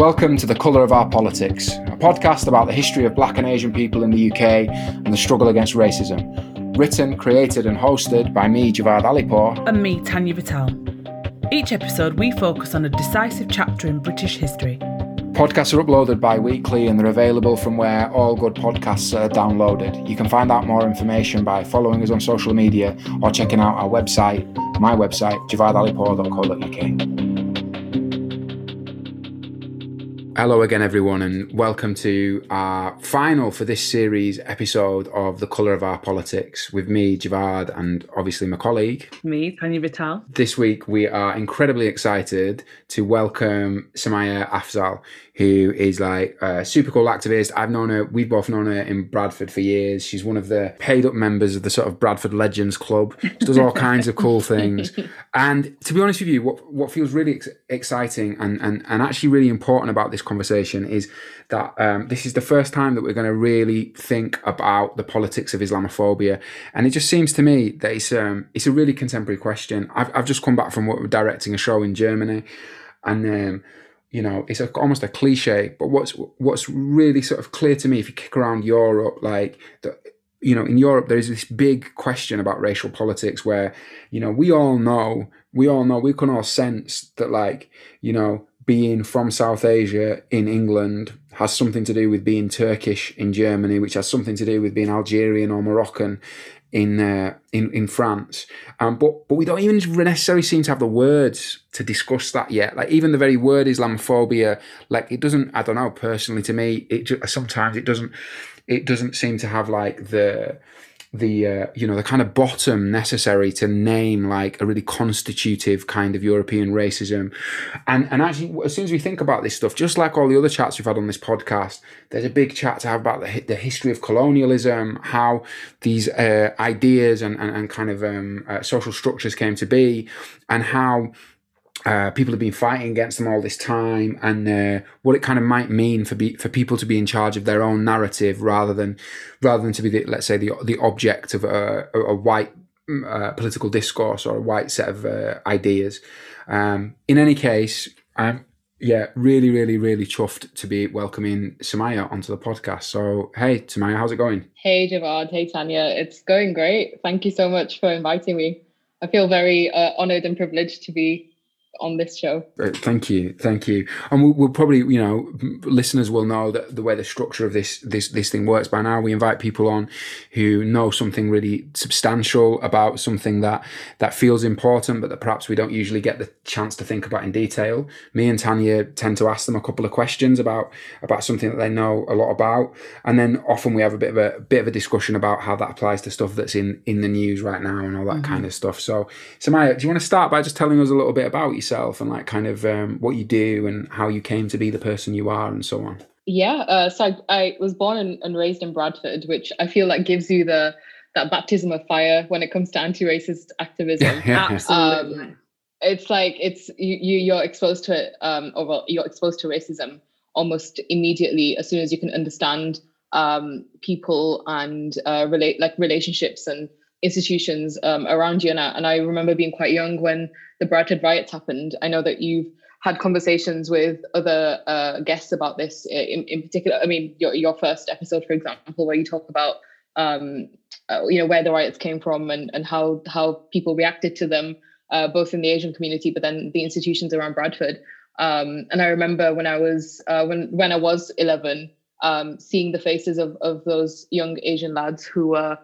Welcome to The Colour of Our Politics, a podcast about the history of black and Asian people in the UK and the struggle against racism. Written, created, and hosted by me, Javaad Alipoor. And me, Tanya Vital. Each episode, we focus on a decisive chapter in British history. Podcasts are uploaded bi weekly and they're available from where all good podcasts are downloaded. You can find out more information by following us on social media or checking out our website, my website, javaadalipoor.co.uk. Hello again, everyone, and welcome to our final for this series episode of The Colour of Our Politics with me, Javaad, and obviously my colleague. Me, Tanya Vital. This week, we are incredibly excited to welcome Samayya Afzal, who is like a super cool activist. I've known her, we've both known her in Bradford for years. She's one of the paid up members of the sort of Bradford Legends Club. She does all kinds of cool things. And to be honest with you, what, what feels really ex- exciting and, and, and actually really important about this conversation is that um, this is the first time that we're going to really think about the politics of Islamophobia. And it just seems to me that it's, um, it's a really contemporary question. I've, I've just come back from directing a show in Germany. And um, you know, it's a, almost a cliche, but what's what's really sort of clear to me if you kick around Europe, like the, you know, in Europe there is this big question about racial politics where, you know, we all know, we all know, we can all sense that like, you know, being from South Asia in England has something to do with being Turkish in Germany, which has something to do with being Algerian or Moroccan in uh, in in France. Um, but but we don't even necessarily seem to have the words to discuss that yet. Like even the very word Islamophobia, like it doesn't. I don't know. Personally, to me, it just, sometimes it doesn't. It doesn't seem to have like the the uh, you know the kind of bottom necessary to name like a really constitutive kind of European racism, and and actually as soon as we think about this stuff, just like all the other chats we've had on this podcast, there's a big chat to have about the the history of colonialism, how these uh, ideas and, and and kind of um, uh, social structures came to be, and how uh, people have been fighting against them all this time, and uh, what it kind of might mean for be, for people to be in charge of their own narrative rather than rather than to be the, let's say the the object of a, a white mm, uh, political discourse or a white set of uh, ideas. Um, in any case, I'm yeah really really really chuffed to be welcoming Samayya onto the podcast. So hey, Samayya, how's it going? Hey Javaad, hey Tanya, it's going great. Thank you so much for inviting me. I feel very uh, honored and privileged to be on this show. Thank you, thank you. And we'll, we'll, probably, you know, listeners will know that the way the structure of this this this thing works by now. We invite people on who know something really substantial about something that that feels important, but that perhaps we don't usually get the chance to think about in detail. Me and Tanya tend to ask them a couple of questions about about something that they know a lot about, and then often we have a bit of a, a bit of a discussion about how that applies to stuff that's in in the news right now and all that mm-hmm. kind of stuff. So, Samayya, do you want to start by just telling us a little bit about yourself and like kind of um, what you do and how you came to be the person you are and so on? Yeah, uh, so I, I, was born and, and raised in Bradford, which I feel like gives you the that baptism of fire when it comes to anti-racist activism. Absolutely. Um, it's like it's you, you you're exposed to it, um, or well, you're exposed to racism almost immediately as soon as you can understand um, people and uh, relate like relationships and institutions um, around you. And I, and I remember being quite young when the Bradford riots happened. I know that you've had conversations with other uh, guests about this in, in particular. I mean, your, your first episode, for example, where you talk about um, uh, you know where the riots came from and, and how how people reacted to them, uh, both in the Asian community, but then the institutions around Bradford. Um, and I remember when I was uh, when when I was 11, um, seeing the faces of of those young Asian lads who were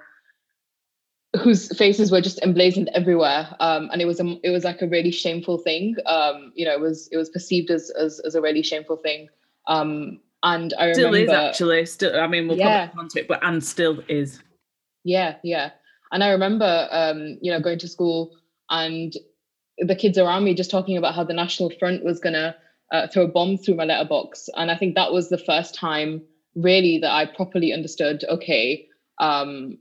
whose faces were just emblazoned everywhere um, and it was a, it was like a really shameful thing. Um, you know it was it was perceived as as, as a really shameful thing. Um, and I still remember, is actually. Still I mean we'll yeah. come on to it but and still is. Yeah yeah. And I remember um, you know going to school and the kids around me just talking about how the National Front was gonna uh, throw bombs through my letterbox. And I think that was the first time really that I properly understood okay um,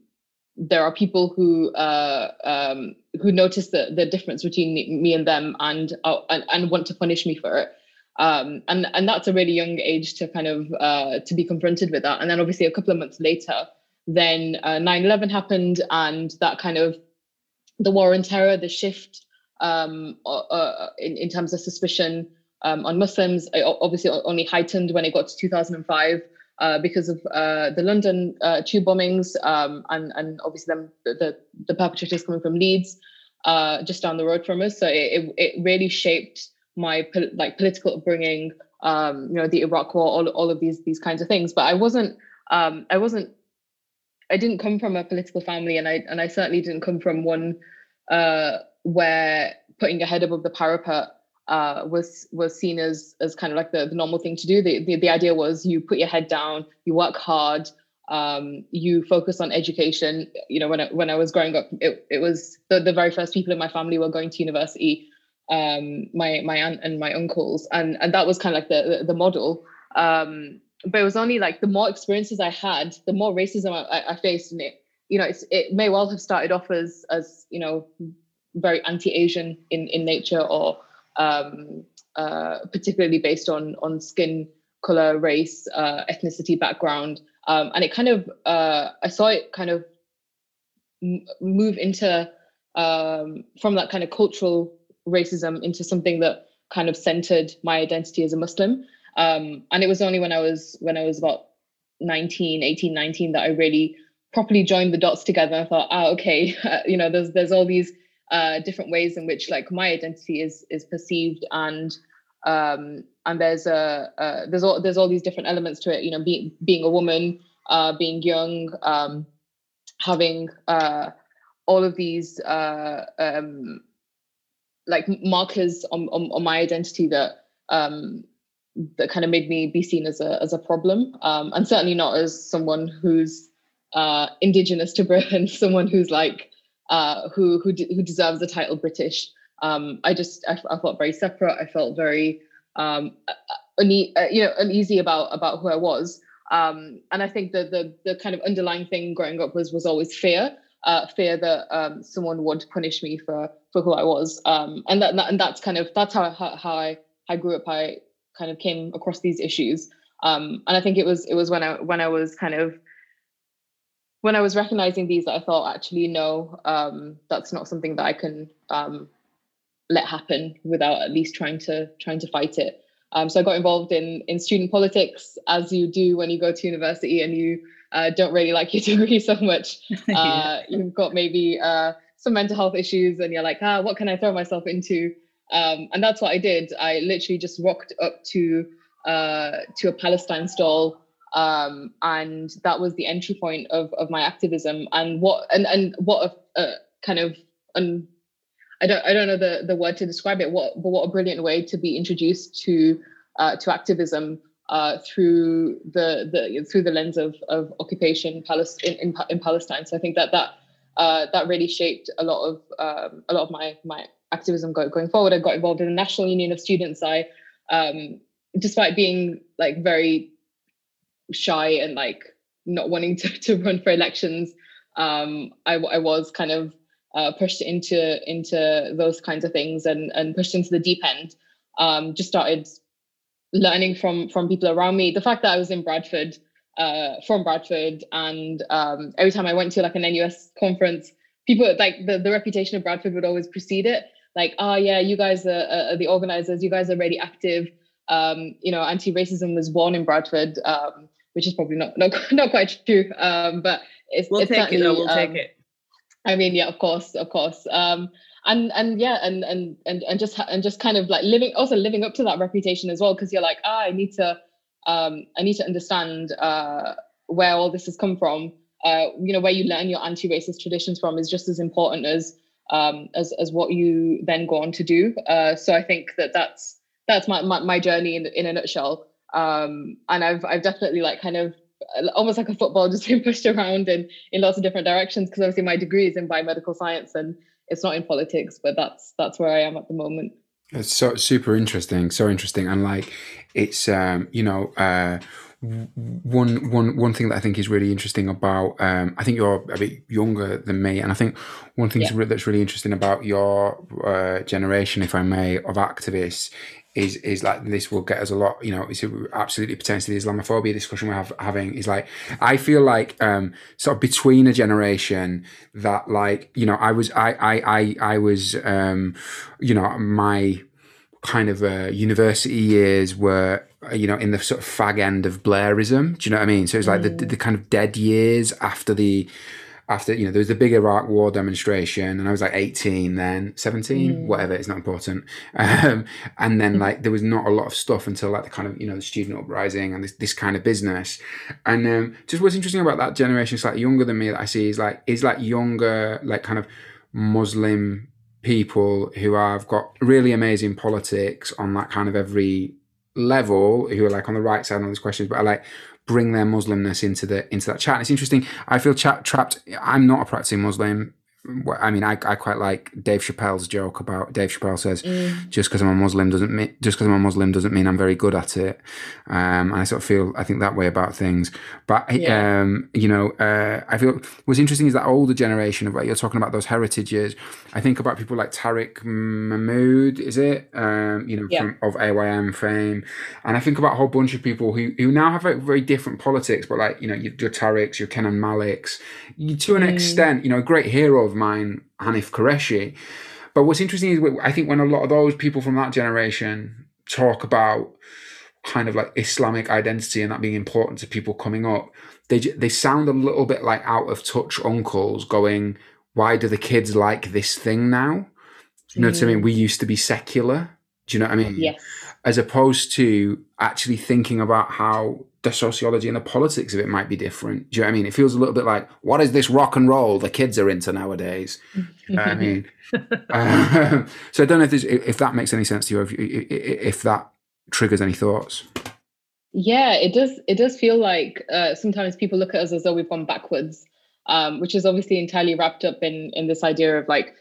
there are people who uh, um, who notice the the difference between me and them and uh, and, and want to punish me for it. Um, and and that's a really young age to kind of uh, to be confronted with that. And then obviously a couple of months later, then uh, 9/11 happened, and that kind of the war on terror, the shift um, uh, uh, in in terms of suspicion um, on Muslims. Obviously only heightened when it got to 2005 uh, because of uh, the London uh, tube bombings um, and and obviously them, the the perpetrators coming from Leeds, uh, just down the road from us. So it it, really shaped my like political upbringing. Um, you know, the Iraq War, all all of these these kinds of things. But I wasn't um, I wasn't I didn't come from a political family, and I and I certainly didn't come from one uh, where putting your head above the parapet uh, was was seen as as kind of like the, the normal thing to do. The, the, the idea was you put your head down, you work hard, um, you focus on education. You know, when I, when I was growing up, it, it was the, the very first people in my family were going to university. Um, my my aunt and my uncles, and and that was kind of like the the, the model. Um, but it was only like the more experiences I had, the more racism I, I faced, it you know it may well have started off as as you know very anti-Asian in in nature or um, uh, particularly based on on skin color, race, uh, ethnicity, background, um, and it kind of uh, I saw it kind of m- move into um, from that kind of cultural racism into something that kind of centered my identity as a Muslim. Um, and it was only when I was when I was about 19, 18, 19 that I really properly joined the dots together. I thought, ah, okay, you know, there's there's all these uh, different ways in which like my identity is is perceived and um, and there's a there's all there's all these different elements to it you know being being a woman uh, being young um, having uh, all of these uh, um, like markers on, on, on my identity that um, that kind of made me be seen as a as a problem um, and certainly not as someone who's uh, indigenous to Britain someone who's like uh, who who who deserves the title British. Um, I just I, I, felt very separate. I felt very um, une- uh, you know uneasy about about who I was. Um, and I think the the the kind of underlying thing growing up was was always fear. Uh, fear that um, someone would punish me for for who I was, um, and that, and that's kind of that's how how, how I I grew up. I kind of came across these issues, um, and I think it was it was when I when I was kind of when I was recognizing these, I thought, actually, no, um, that's not something that I can um, let happen without at least trying to trying to fight it. Um, so I got involved in in student politics, as you do when you go to university and you uh, don't really like your degree so much. Uh, You've got maybe uh, some mental health issues, and you're like, ah, what can I throw myself into? Um, and that's what I did. I literally just walked up to uh, to a Palestine stall um, and that was the entry point of of my activism. And what and and what a, a kind of I don't I don't know the the word to describe it what but what a brilliant way to be introduced to uh, to activism uh, through the the through the lens of of occupation in, in, in Palestine. So I think that that uh, that really shaped a lot of um, a lot of my my activism go, going forward. I got involved in the National Union of Students. I um, despite being like very shy and like not wanting to, to run for elections, um, I, I was kind of uh, pushed into into those kinds of things and and pushed into the deep end. Um, just started learning from from people around me. The fact that I was in Bradford, uh, from Bradford, and um, every time I went to like an NUS conference, people like the, the reputation of Bradford would always precede it. Like, oh yeah, you guys are, are the organizers. You guys are really active. Um, you know, anti-racism was born in Bradford. Um, which is probably not not, not quite true. Um, but it's we'll it's take it. Though, we'll um, take it. I mean, yeah, of course, of course. Um, and and yeah, and and and and just and just kind of like living, also living up to that reputation as well, because you're like, ah, I need to, um, I need to understand uh, where all this has come from. Uh, you know, where you learn your anti-racist traditions from is just as important as um, as as what you then go on to do. Uh, so I think that that's that's my my, my journey in in a nutshell. Um, and I've I've definitely like kind of almost like a football just being pushed around in in lots of different directions because obviously my degree is in biomedical science and it's not in politics, but that's that's where I am at the moment. It's so super interesting, so interesting, and like it's um, you know uh, one one one thing that I think is really interesting about um, I think you're a bit younger than me, and I think one thing yeah. that's really interesting about your uh, generation, if I may, of activists is is like this will get us a lot. You know, it's absolutely potentially the Islamophobia discussion we're have, having is like I feel like um, sort of between a generation that like you know I was I I I I was um, you know my kind of uh, university years were you know in the sort of fag end of Blairism. Do you know what I mean? So it's like mm. the the kind of dead years after the after you know there was the big Iraq War demonstration, and I was like eighteen then, seventeen, mm. whatever. It's not important. Um, and then like there was not a lot of stuff until like the kind of you know the student uprising and this this kind of business. And um, just what's interesting about that generation, slightly younger than me, that I see is like is like younger, like kind of Muslim people who have got really amazing politics on that kind of every level who are like on the right side on these questions but are like bring their Muslimness into the into that chat. And it's interesting. I feel tra- trapped. I'm not a practicing Muslim. I mean, I, I quite like Dave Chappelle's joke about Dave Chappelle says, mm. just because I'm a Muslim doesn't mean just because I'm a Muslim doesn't mean I'm very good at it. Um, and I sort of feel I think that way about things. But yeah. um, you know, uh, I feel what's interesting is that older generation of what you're talking about those heritages. I think about people like Tariq Mehmood, is it? Um, you know, yeah. from, of AYM fame, and I think about a whole bunch of people who who now have very, very different politics, but like you know, your, your Tariqs, your Kenan Maliks, you, to an mm. extent, you know, a great hero of mine, Hanif Kureishi. But what's interesting is I think when a lot of those people from that generation talk about kind of like Islamic identity and that being important to people coming up, they they sound a little bit like out of touch uncles going, "Why do the kids like this thing now?" You know mm. what I mean? Mm. We used to be secular. Do you know what I mean? Yes. As opposed to actually thinking about how the sociology and the politics of it might be different. Do you know what I mean? It feels a little bit like, what is this rock and roll the kids are into nowadays? you know I mean, um, so I don't know if, if that makes any sense to you, if, if that triggers any thoughts. Yeah, it does. It does feel like uh, sometimes people look at us as though we've gone backwards, um, which is obviously entirely wrapped up in in this idea of like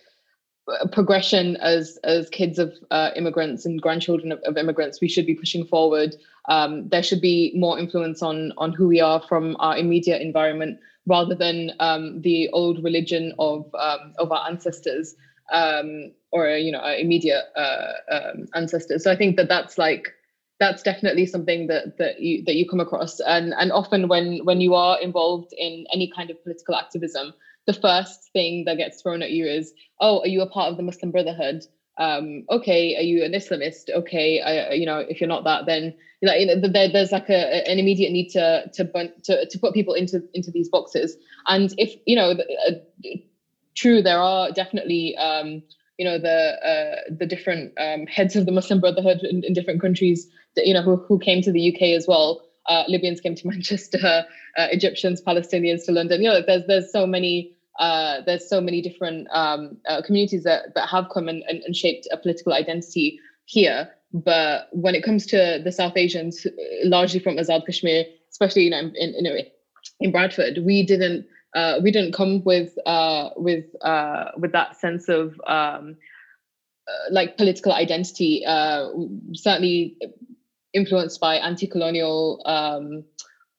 progression as as kids of uh, immigrants and grandchildren of, of, immigrants we should be pushing forward. Um, there should be more influence on on who we are from our immediate environment rather than um, the old religion of um, of our ancestors um, or you know our immediate uh, um, ancestors. So i think that that's like that's definitely something that that you that you come across. And and often when when you are involved in any kind of political activism the first thing that gets thrown at you is, oh, are you a part of the Muslim Brotherhood? Um, okay, are you an Islamist? Okay, I, you know, if you're not that, then you know, there, there's like a, an immediate need to to, to to put people into into these boxes. And if you know, uh, true, there are definitely um, you know the uh, the different um, heads of the Muslim Brotherhood in, in different countries that you know who, who came to the UK as well. Uh, Libyans came to Manchester, uh, Egyptians, Palestinians to London. You know, there's there's so many uh, there's so many different um, uh, communities that, that have come and, and, and, shaped a political identity here. But when it comes to the South Asians, largely from Azad Kashmir, especially you know in in, in Bradford, we didn't uh, we didn't come with uh, with uh, with that sense of um, uh, like political identity. certainly influenced by anti-colonial. Um,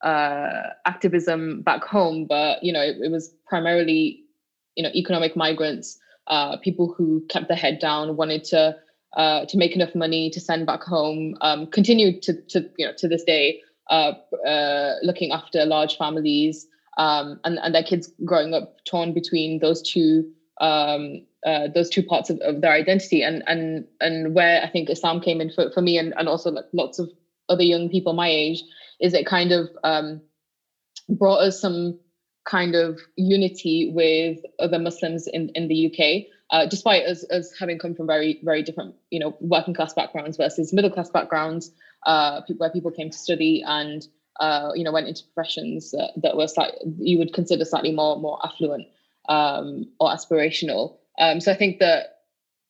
uh, activism back home, but you know, it, it was primarily you know economic migrants, uh, people who kept their head down, wanted to uh, to make enough money to send back home, um, continue to to you know to this day uh, uh, looking after large families, um, and and their kids growing up torn between those two um, uh, those two parts of, of their identity, and and and where I think Islam came in for, for me, and and also like lots of other young people my age is it kind of um, brought us some kind of unity with other Muslims in, in the UK, uh, despite us, us having come from very, very different, you know, working class backgrounds versus middle class backgrounds, uh, where people came to study and, uh, you know, went into professions that, that were slightly, you would consider slightly more, more affluent um, or aspirational. Um, so I think that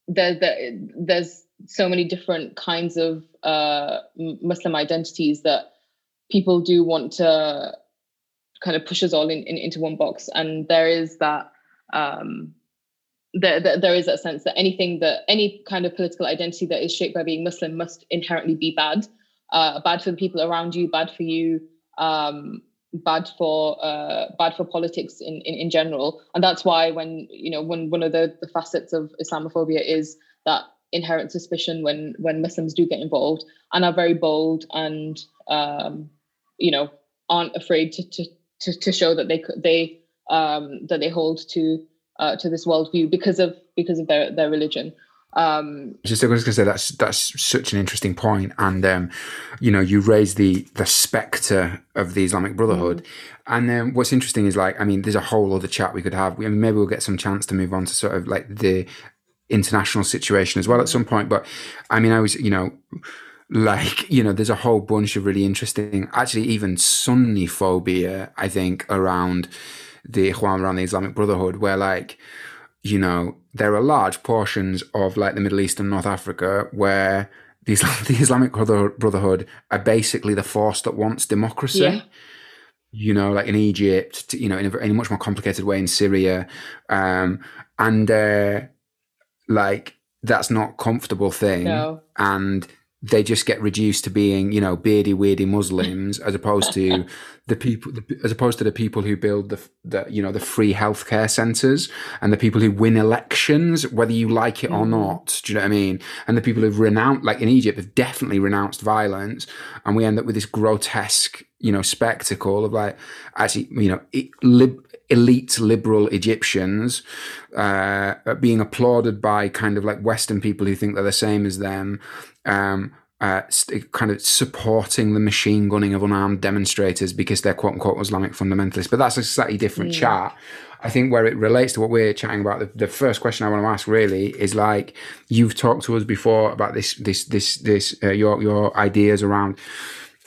there, there, there's so many different kinds of uh, Muslim identities that people do want to kind of push us all in, in into one box. And there is that um there, there, there is a sense that anything that any kind of political identity that is shaped by being muslim must inherently be bad. Uh, bad for the people around you bad for you um, bad for uh, bad for politics in, in in general. And that's why when you know when one of the, the facets of islamophobia is that inherent suspicion when when muslims do get involved and are very bold and um, you know aren't afraid to to to, to show that they they um, that they hold to uh, to this worldview because of because of their their religion. Um, just I was going to say that's that's such an interesting point, and um, you know, you raise the the specter of the Islamic Brotherhood, mm. and then what's interesting is like, I mean, there's a whole other chat we could have. I mean, maybe we'll get some chance to move on to sort of like the international situation as well at some point. But I mean, I was, you know, like you know, there's a whole bunch of really interesting, actually, even Sunni phobia. I think around the Ikhwan around the Islamic Brotherhood, where like, you know, there are large portions of like the Middle East and North Africa where the, Islam, the Islamic Brotherhood are basically the force that wants democracy. Yeah. You know, like in Egypt, you know, in a, in a much more complicated way in Syria, um, and uh, like that's not comfortable thing. No. And they just get reduced to being, you know, beardy, weirdy Muslims, as opposed to the people, as opposed to the people who build the, the, you know, the free healthcare centers and the people who win elections, whether you like it or mm. not. Do you know what I mean? And the people who've renounced, like in Egypt, have definitely renounced violence, and we end up with this grotesque, you know, spectacle of like actually, you know, lib- elite liberal Egyptians uh, being applauded by kind of like Western people who think they're the same as them. Um, uh, kind of supporting the machine gunning of unarmed demonstrators because they're quote unquote Islamic fundamentalists. But that's a slightly different yeah. chat. I think where it relates to what we're chatting about, the, the, first question I want to ask really is like you've talked to us before about this, this, this, this, uh, your your ideas around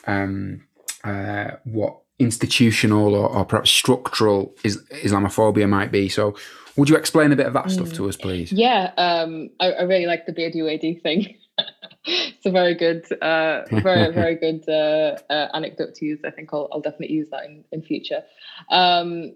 um, uh, what institutional or, or perhaps structural is, Islamophobia might be. So, would you explain a bit of that stuff to mm. us, please? Yeah, um, I, I, really like the BDUAD thing. it's a very good, uh, very very good uh, uh, anecdote to use. I think I'll, I'll definitely use that in in future. Um,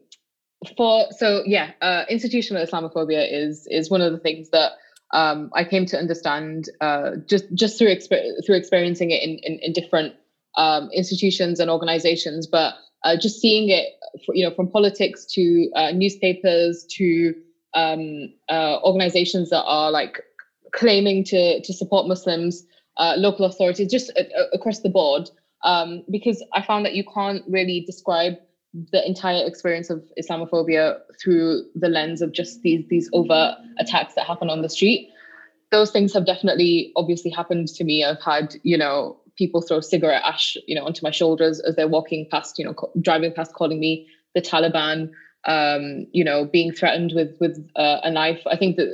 for so yeah, uh, institutional Islamophobia is is one of the things that um, I came to understand uh, just just through exper- through experiencing it in in, in different um, institutions and organizations, but uh, just seeing it, you know, from politics to uh, newspapers to um, uh, organizations that are like claiming to to support Muslims, uh, local authorities, just across the board. Um, because I found that you can't really describe the entire experience of Islamophobia through the lens of just these these overt attacks that happen on the street. Those things have definitely, obviously, happened to me. I've had, you know, people throw cigarette ash, you know, onto my shoulders as they're walking past, you know, driving past, calling me the Taliban. Um, you know, being threatened with with uh, a knife. I think that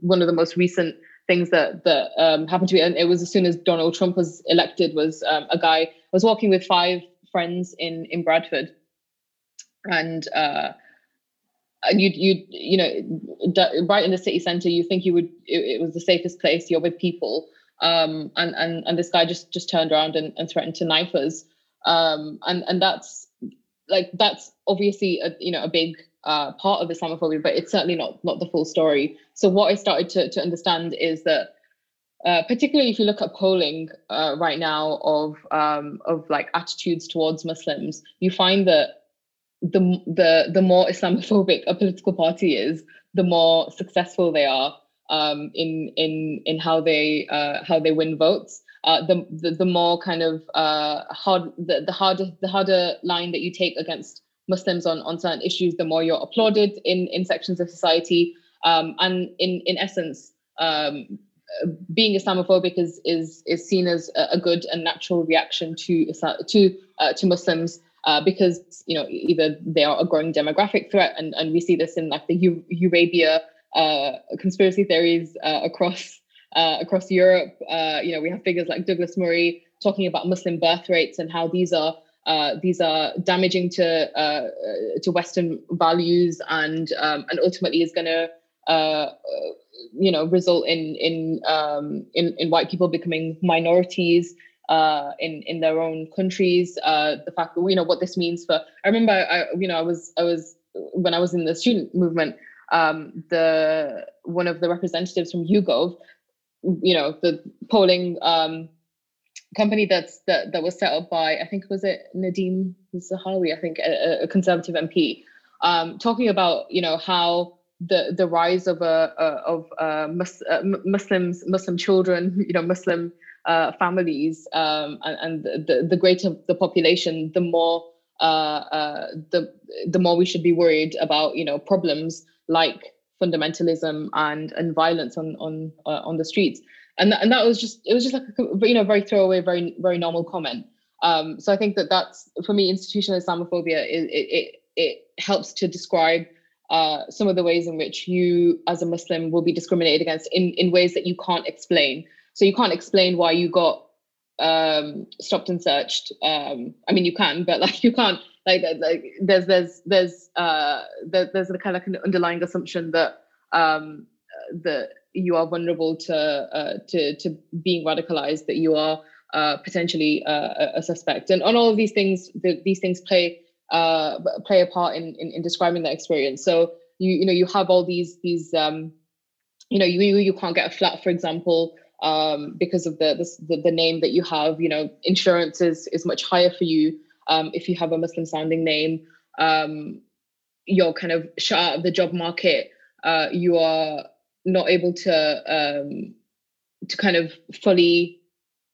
one of the most recent things that that um, happened to me, and it was as soon as Donald Trump was elected, was um, a guy was walking with five friends in in Bradford, and uh, and you you you know right in the city center, you think you would it, it was the safest place. You're with people, um, and and and this guy just just turned around and, and threatened to knife us, um, and and that's like that's obviously a you know a big uh, part of Islamophobia, but it's certainly not not the full story. So what I started to to understand is that. Uh, particularly if you look at polling uh, right now of um, of like attitudes towards Muslims, you find that the the the more Islamophobic a political party is, the more successful they are um, in in in how they uh, how they win votes. Uh, the, the, the more kind of uh, hard the, the harder the harder line that you take against Muslims on on certain issues, the more you're applauded in in sections of society. Um, and in in essence, um, being Islamophobic is is is seen as a, good and natural reaction to to uh, to Muslims. Uh, because you know either they are a growing demographic threat, and, and we see this in like the U- Eurabia uh, conspiracy theories uh, across uh, across Europe. Uh, you know, we have figures like Douglas Murray talking about Muslim birth rates and how these are uh, these are damaging to uh, to Western values and um, and ultimately is going to you know result in in, um, in in white people becoming minorities. Uh, in in their own countries, uh, the fact that you know what this means for. I remember, I you know, I was I was when I was in the student movement um, the one of the representatives from YouGov, you know, the polling um, company that's that that was set up by I think was it Nadhim Zahawi, I think a, a conservative MP, um, talking about you know how the the rise of a, a of uh, mus, uh, Muslims Muslim children, you know, Muslim uh, families, um, and, and the the greater the population, the more uh, the the more we should be worried about you know problems like fundamentalism and and violence on on on the streets and that, and that was just it was just like a you know very throwaway very very normal comment. Um, so i think that that's for me institutional islamophobia it it, it helps to describe uh, some of the ways in which you as a muslim will be discriminated against in in ways that you can't explain. So you can't explain why you got um, stopped and searched um, i mean you can but like you can't like like there's there's there's uh there, there's a kind of like an underlying assumption that um that you are vulnerable to uh to to being radicalized that you are uh potentially uh, a suspect. And on all of these things the, these things play uh play a part in, in in describing that experience. So you you know you have all these these um you know you you can't get a flat for example um because of the the, the name that you have. You know insurance is is much higher for you um, if you have a Muslim sounding name, um, you're kind of shut out of the job market. Uh, you are not able to um, to kind of fully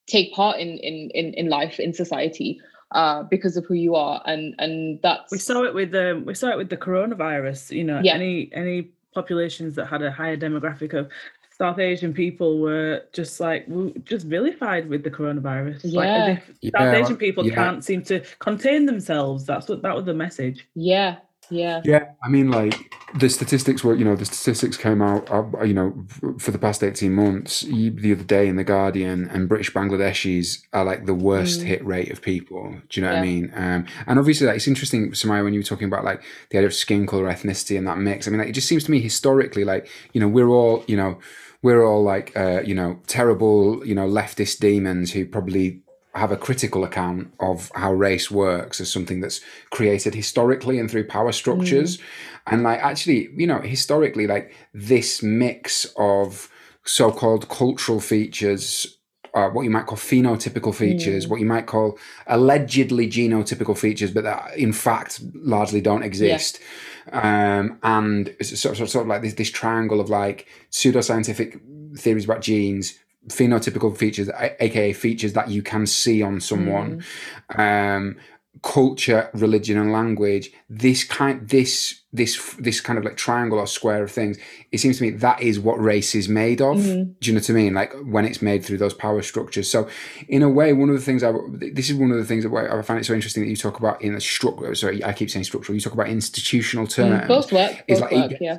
take part in in in, in life in society uh, because of who you are, and and that's we saw it with the we saw it with the coronavirus. You know, yeah. any any populations that had a higher demographic of South Asian people were just like just vilified with the coronavirus. Yeah. Like yeah. South Asian people yeah. can't seem to contain themselves. That's what that was the message. Yeah. Yeah. Yeah. I mean, like the statistics were, you know, the statistics came out, uh, you know, for the past 18 months, the other day in The Guardian, and British Bangladeshis are like the worst mm. hit rate of people. Do you know yeah. what I mean? Um, and obviously, like, it's interesting, Samayya, when you were talking about like the idea of skin color, ethnicity, and that mix. I mean, like, it just seems to me historically, like, you know, we're all, you know, we're all like, uh, you know, terrible, you know, leftist demons who probably have a critical account of how race works as something that's created historically and through power structures. Mm. And like, actually, you know, historically, like this mix of so called cultural features uh, what you might call phenotypical features, mm. what you might call allegedly genotypical features, but that in fact largely don't exist. Yeah um, and sort of, sort of like this, this triangle of like pseudoscientific theories about genes, phenotypical features, aka features that you can see on someone, mm. um, culture, religion, and language. This kind, this this this kind of like triangle or square of things. It seems to me that is what race is made of. Mm-hmm. Do you know what I mean? Like when it's made through those power structures. So, in a way, one of the things I this is one of the things that I find it so interesting that you talk about in the structure. Sorry, I keep saying structural. You talk about institutional mm, terms. Mm, both work. Both like work, yeah.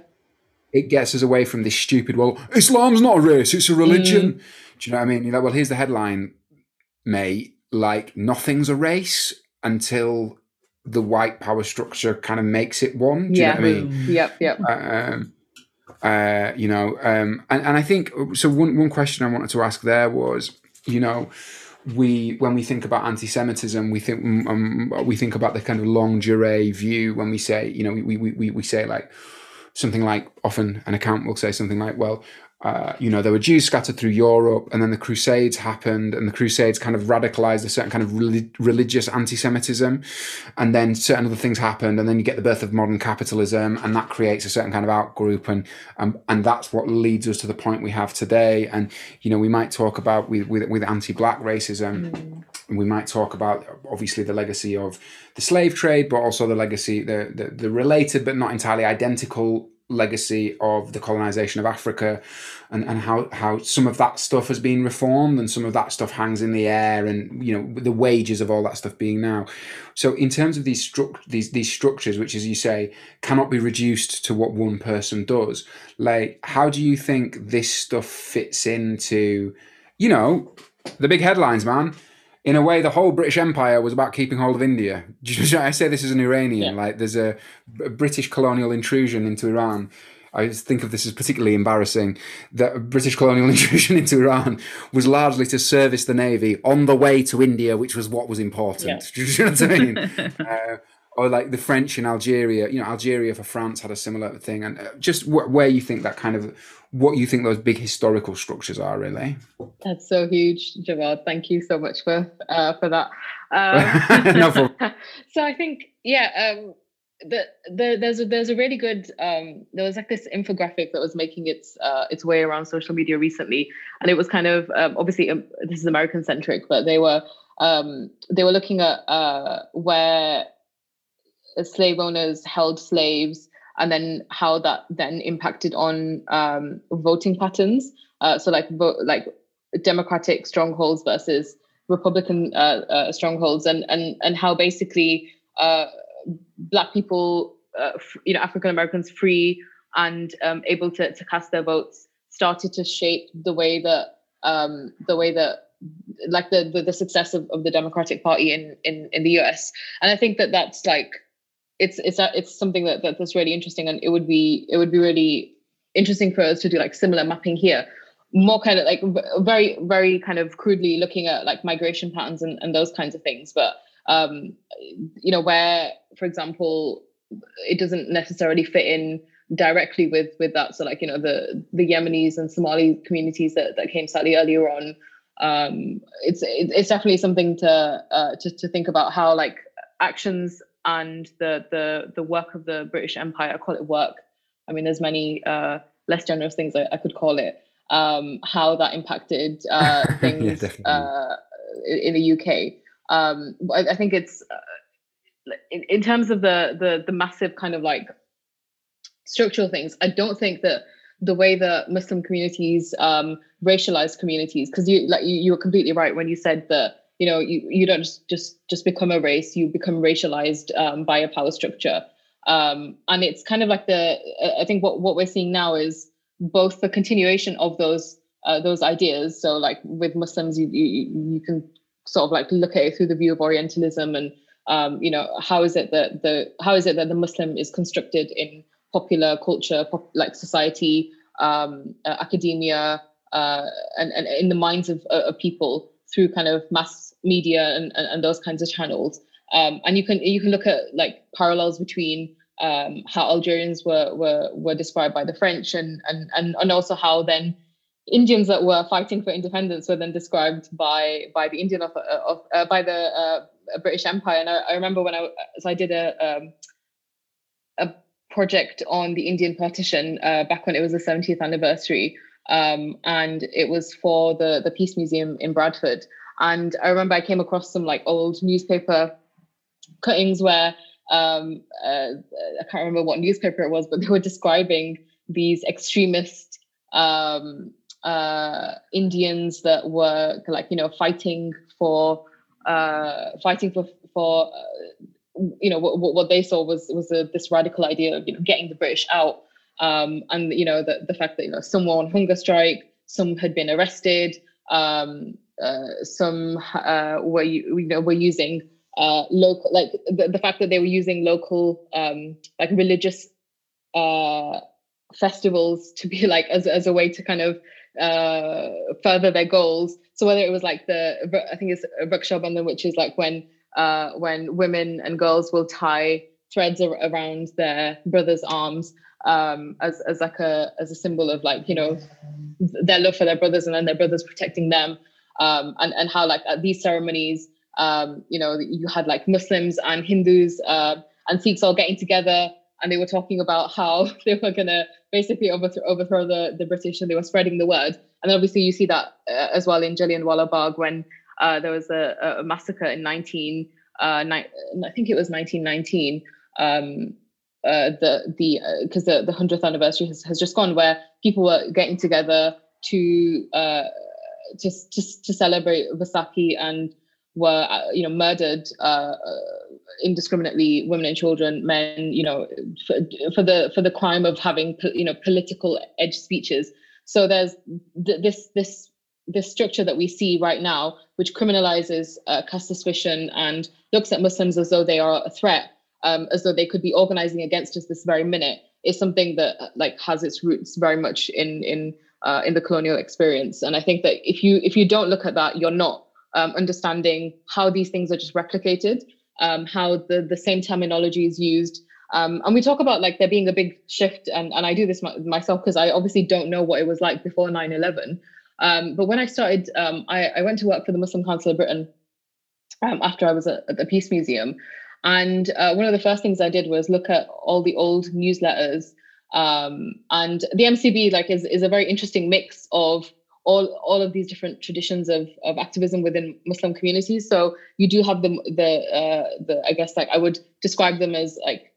It gets us away from this stupid. Well, Islam's not a race; it's a religion. Mm. Do you know what I mean? Like, well, here's the headline, mate. Like nothing's a race until the white power structure kind of makes it one. Do yeah. you know what I mean? Yep, yep. Um, uh, you know, um, and, and I think so. One one question I wanted to ask there was, you know, we when we think about anti-Semitism, we think um, we think about the kind of longue durée view when we say, you know, we we we, we say like something like often an account will say something like, well, uh, you know, there were Jews scattered through Europe, and then the Crusades happened, and the Crusades kind of radicalized a certain kind of religious anti Semitism. And then certain other things happened, and then you get the birth of modern capitalism, and that creates a certain kind of outgroup. And, um, and that's what leads us to the point we have today. And, you know, we might talk about with, with, with anti black racism. Mm. We might talk about obviously the legacy of the slave trade, but also the legacy, the, the, the related but not entirely identical legacy of the colonization of Africa and, and how, how some of that stuff has been reformed and some of that stuff hangs in the air and you know the wages of all that stuff being now. So in terms of these stru- these these structures, which as you say, cannot be reduced to what one person does, like how do you think this stuff fits into, you know, the big headlines, man? In a way, the whole British Empire was about keeping hold of India. I say this as an Iranian, yeah. like there's a, a, British colonial intrusion into Iran. I think of this as particularly embarrassing. That British colonial intrusion into Iran was largely to service the navy on the way to India, which was what was important. Yeah. Do you know what I mean? uh, or like the French in Algeria, you know, Algeria for France had a similar thing, and uh, just wh- where you think that kind of what you think those big historical structures are, really. That's so huge, Javaad. Thank you so much for uh, for that. Um, no problem. so I think, yeah, um, the, the, there's a there's a really good um, there was like this infographic that was making its uh, its way around social media recently, and it was kind of um, obviously um, this is American centric, but they were um, they were looking at uh, where slave owners held slaves and then how that then impacted on um, voting patterns. Uh, so like like Democratic strongholds versus Republican uh, uh, strongholds, and and and how basically uh, Black people, uh, you know, African Americans, free and um, able to to cast their votes, started to shape the way that um, the way that like the, the, the success of, of the Democratic Party in, in in the US. And I think that that's like it's it's it's something that, that that's really interesting, and it would be it would be really interesting for us to do like similar mapping here. More kind of like very very kind of crudely looking at like migration patterns and, and those kinds of things but um you know where for example it doesn't necessarily fit in directly with with that. So like you know the the yemenis and somali communities that, that came slightly earlier on um it's it's definitely something to uh to, to think about how like actions and the the the work of the british empire i call it work i mean there's many uh less generous things I, I could call it um, how that impacted uh, things yeah, uh, in the UK. Um, I, I, think it's uh, in, in, terms of the, the the massive kind of like structural things. I don't think that the way that Muslim communities um, racialized communities, because you like you, you were completely right when you said that you know you, you don't just just just become a race, you become racialized um, by a power structure. Um, and it's kind of like the I think what what we're seeing now is both the continuation of those uh, those ideas. So, like with Muslims, you, you you can sort of like look at it through the view of Orientalism, and um, you know how is it that the how is it that the Muslim is constructed in popular culture, pop, like society, um, uh, academia, uh, and, and in the minds of, uh, of people through kind of mass media and, and, and those kinds of channels. Um, and you can you can look at like parallels between um, how Algerians were were were described by the French, and and and and also how then Indians that were fighting for independence were then described by by the Indian of, of uh, by the uh, British Empire. And I, I, remember when I so I did a um, a project on the Indian partition uh, back when it was the 70th anniversary, um, and it was for the the Peace Museum in Bradford. And I remember I came across some like old newspaper cuttings where um, uh, I can't remember what newspaper it was, but they were describing these extremist um, uh, Indians that were like you know fighting for uh, fighting for for uh, you know what, what they saw was was a, this radical idea of you know getting the British out um, and you know the the fact that you know some were on hunger strike, some had been arrested, um, uh, some uh, were you know were using uh, local, like the, the fact that they were using local, um, like religious uh, festivals to be like as, as a way to kind of uh, further their goals. So whether it was like the, I think it's Raksha which is like when uh, when women and girls will tie threads around their brother's arms um, as as like a as a symbol of like you know their love for their brothers and then their brothers protecting them, um, and and how like at these ceremonies um, you know, you had like Muslims and Hindus uh, and Sikhs all getting together, and they were talking about how they were to basically overthrow, overthrow the, the British, and they were spreading the word. And obviously, you see that uh, as well in Jallianwala Bagh when uh, there was a, a, massacre in 19, uh, ni- I think it was 1919. Uh, the the because uh, the the hundredth anniversary has, has just gone, where people were getting together to uh, just just to celebrate Vaisakhi and were uh, you know murdered uh, uh, indiscriminately women and children men you know for, for, the for the crime of having you know political edge speeches. So there's th- this this this structure that we see right now which criminalizes uh, caste suspicion and looks at muslims as though they are a threat um, as though they could be organizing against us this very minute is something that like has its roots very much in in uh, in the colonial experience and i think that if you if you don't look at that you're not um, understanding how these things are just replicated, um, how the, the same terminology is used. Um, and we talk about like there being a big shift, and, and I do this myself because I obviously don't know what it was like before 9 11. Um, but when I started, um, I, I, went to work for the Muslim Council of Britain um, after I was at, at, the Peace Museum. And uh, one of the first things I did was look at all the old newsletters. and the MCB like is, is a very interesting mix of all all of these different traditions of of activism within Muslim communities. So you do have the the uh, the I guess like I would describe them as like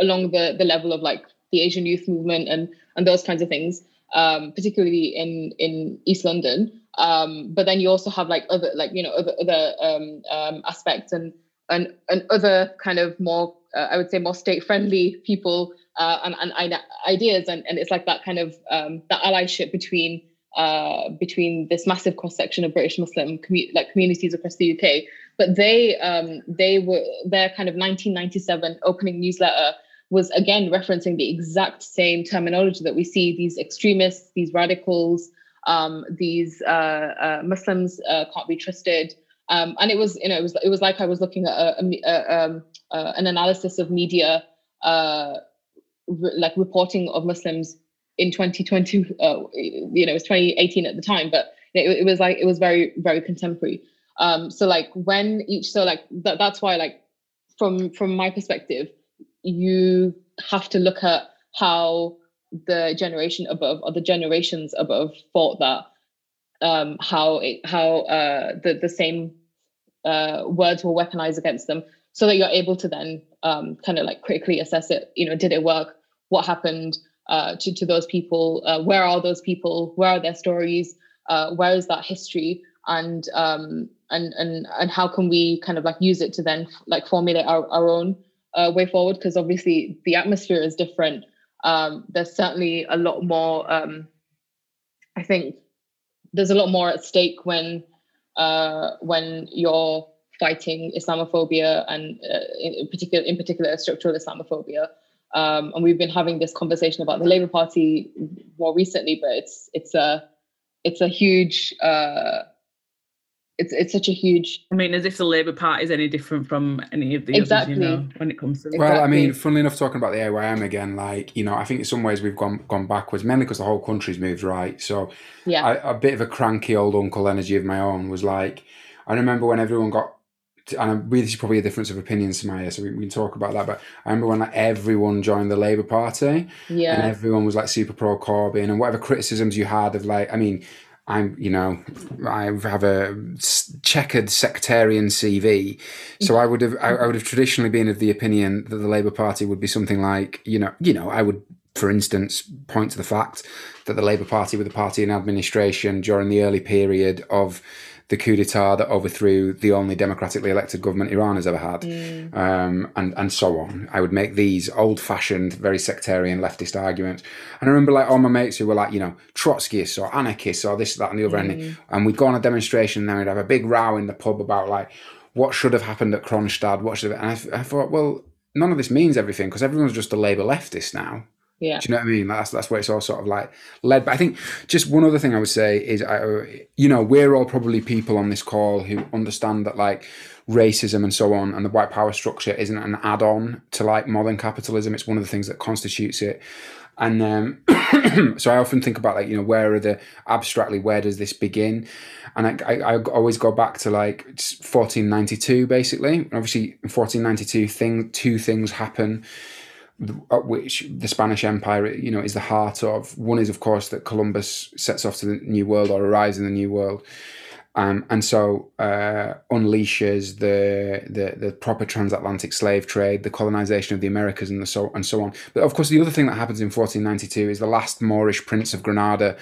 along the the level of like the Asian youth movement and and those kinds of things, um, particularly in in East London. Um, but then you also have like other like you know other other um, um, aspects and and and other kind of more uh, I would say more state friendly people uh, and, and ideas and, and it's like that kind of um, that allyship between uh, between this massive cross section of British Muslim commu- like communities across the UK. But they um, they were their kind of 1997 opening newsletter was again referencing the exact same terminology that we see these extremists, these radicals, um, these uh, uh, Muslims uh, can't be trusted. Um, and it was, you know, it was it was like I was looking at a, a, um, uh, an analysis of media, uh, re- like reporting of Muslims in 2020. Uh, you know, it was 2018 at the time, but it, it was like it was very very contemporary. Um, so like when each, so like that, that's why like from from my perspective, you have to look at how the generation above or the generations above thought that um, how it, how uh, the the same uh, words were weaponized against them, so that you're able to then um, kind of like critically assess it. You know, did it work? What happened uh, to to those people? Uh, where are those people? Where are their stories? Uh, where is that history? And um, and and and how can we kind of like use it to then like formulate our, our own uh, way forward? Because obviously the atmosphere is different um, there's certainly a lot more. Um, I think there's a lot more at stake when uh, when you're fighting Islamophobia and uh, in particular, in particular, structural Islamophobia. Um, and we've been having this conversation about the Labour Party more recently, but it's it's a it's a huge uh, it's it's such a huge. I mean, as if the Labour Party is any different from any of the exactly. others, you know, when it comes to. Well, exactly. I mean, funnily enough, talking about the AYM again, like you know, I think in some ways we've gone gone backwards, mainly because the whole country's moved right. So, yeah, I, a bit of a cranky old uncle energy of my own was like, I remember when everyone got and this is probably a difference of opinion, Samayya, so we, we, can talk about that. But I remember when like everyone joined the Labour Party, yeah, and everyone was like super pro Corbyn, and whatever criticisms you had of like, I mean, I'm, you know, I have a checkered sectarian CV, so I would have, I, would have traditionally been of the opinion that the Labour Party would be something like, you know, you know, I would, for instance, point to the fact that the Labour Party were the party in administration during the early period of the coup d'etat that overthrew the only democratically elected government Iran has ever had, mm. um, and and so on. I would make these old-fashioned, very sectarian leftist arguments. And I remember like all my mates who were like, you know, Trotskyists or anarchists or this, that, and the other, mm. and, and we'd go on a demonstration and then we'd have a big row in the pub about like what should have happened at Kronstadt, what should have. And I, I thought, well, none of this means everything because everyone's just a Labour leftist now. Yeah. Do you know what I mean? That's that's where it's all sort of like led. But I think just one other thing I would say is, I, you know, we're all probably people on this call who understand that like racism and so on, and the white power structure isn't an add-on to like modern capitalism. It's one of the things that constitutes it. And um, so I often think about like you know where are the abstractly where does this begin, and I, I, I always go back to like 1492 basically. Obviously, in 1492, thing two things happen which the Spanish Empire, you know, is the heart of. One is, of course, that Columbus sets off to the New World or arrives in the New World, um, and so uh, unleashes the, the the proper transatlantic slave trade, the colonization of the Americas, and the so and so on. But of course, the other thing that happens in 1492 is the last Moorish prince of Granada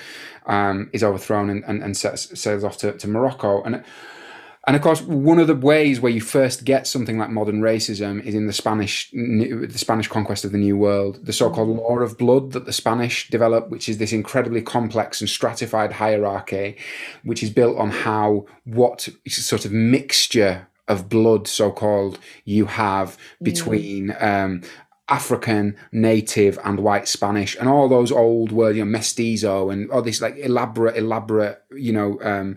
um, is overthrown and, and, and sets, sails off to, to Morocco, and. And of course, one of the ways where you first get something like modern racism is in the Spanish, the Spanish conquest of the New World, the so-called mm. law of blood that the Spanish developed, which is this incredibly complex and stratified hierarchy, which is built on how what sort of mixture of blood, so-called, you have between mm. um, African, native, and white Spanish, and all those old words, you know, mestizo, and all this like elaborate, elaborate, you know. Um,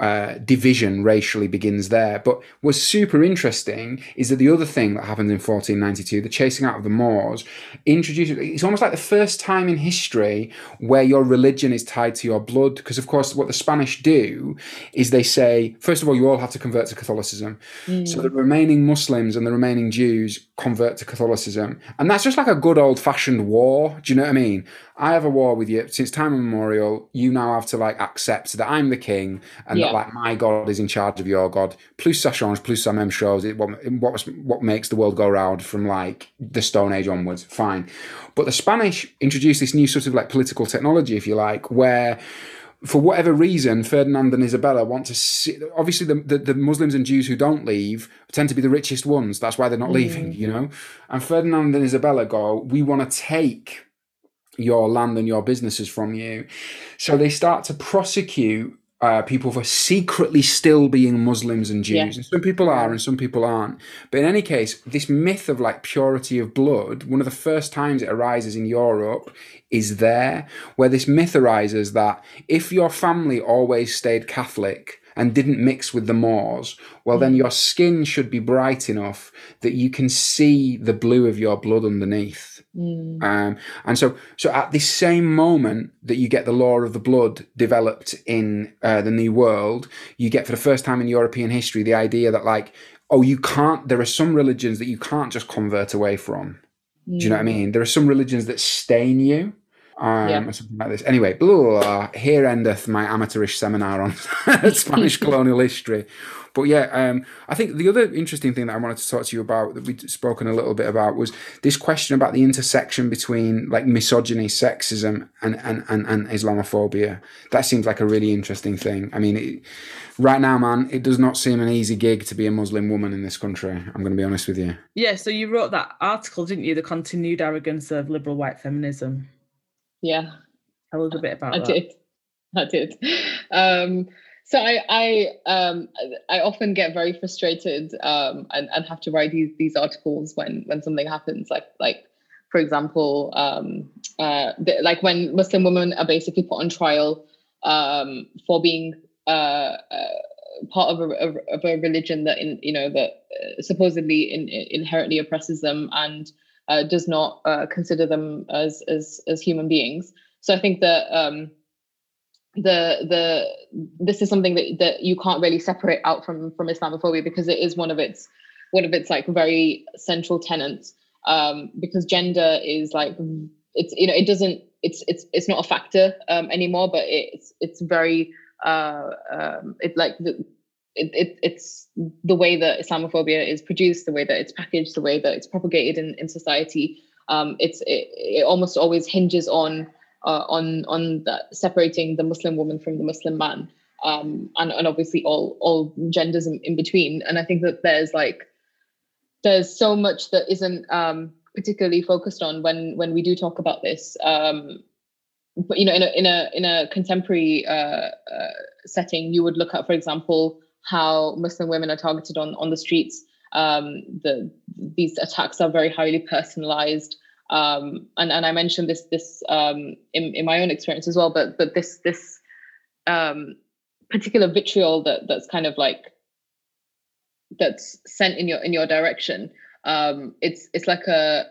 uh, division racially begins there. But what's super interesting is that the other thing that happened in 1492, the chasing out of the Moors, introduces it's almost like the first time in history where your religion is tied to your blood. Because, of course, what the Spanish do is they say, first of all, you all have to convert to Catholicism. Mm. So the remaining Muslims and the remaining Jews convert to Catholicism. And that's just like a good old fashioned war. Do you know what I mean? I have a war with you since time immemorial. You now have to like accept that I'm the king and yeah that like my God is in charge of your God. Plus ça change, plus ça même chose. It, what, what, what makes the world go round from like the Stone Age onwards. Fine. But the Spanish introduced this new sort of like political technology, if you like, where for whatever reason, Ferdinand and Isabella want to see. Obviously, the, the, the, Muslims and Jews who don't leave tend to be the richest ones. That's why they're not mm. leaving, you know? And Ferdinand and Isabella go, We want to take your land and your businesses from you. So they start to prosecute uh, people for secretly still being Muslims and Jews. Yeah. And some people are and some people aren't. But in any case, this myth of like purity of blood, one of the first times it arises in Europe is there, where this myth arises that if your family always stayed Catholic, and didn't mix with the Moors, well, then mm. your skin should be bright enough that you can see the blue of your blood underneath. Mm. Um, and so, so at this same moment that you get the law of the blood developed in uh, the New World, you get for the first time in European history the idea that, like, oh, you can't, there are some religions that you can't just convert away from. Mm. Do you know what I mm. mean? There are some religions that stain you um, yeah. or something like this. Anyway, blah, blah, blah, here endeth my amateurish seminar on Spanish colonial history. But yeah, um, I think the other interesting thing that I wanted to talk to you about that we'd spoken a little bit about was this question about the intersection between like misogyny, sexism, and and and, and Islamophobia. That seems like a really interesting thing. I mean, it, right now, man, it does not seem an easy gig to be a Muslim woman in this country. I'm going to be honest with you. Yeah. So you wrote that article, didn't you? The continued arrogance of liberal white feminism. Yeah. Tell us a bit about I that. did. I did. Um, so I I um, I often get very frustrated um, and, and have to write these these articles when when something happens like like for example um, uh, the, like when Muslim women are basically put on trial um, for being uh, uh, part of a, of a religion that in you know that uh, supposedly in, inherently oppresses them and uh, does not uh, consider them as as as human beings. So I think that um, the the this is something that that you can't really separate out from from Islamophobia because it is one of its one of its like very central tenets. Um, because gender is like it's you know it doesn't it's it's it's not a factor um, anymore, but it's it's very uh, um, it like the, it, it, it's the way that Islamophobia is produced, the way that it's packaged, the way that it's propagated in, in society. Um, it's it, it, almost always hinges on uh, on on the, separating the Muslim woman from the Muslim man, um, and and obviously all all genders in, in, between. And I think that there's like there's so much that isn't um, particularly focused on when when we do talk about this. Um, but you know, in a in a in a contemporary uh, uh, setting, you would look at, for example, how Muslim women are targeted on on the streets. Um, the these attacks are very highly personalized. Um, and and I mentioned this this um, in in my own experience as well. But but this this um, particular vitriol that that's kind of like that's sent in your in your direction. Um, it's it's like a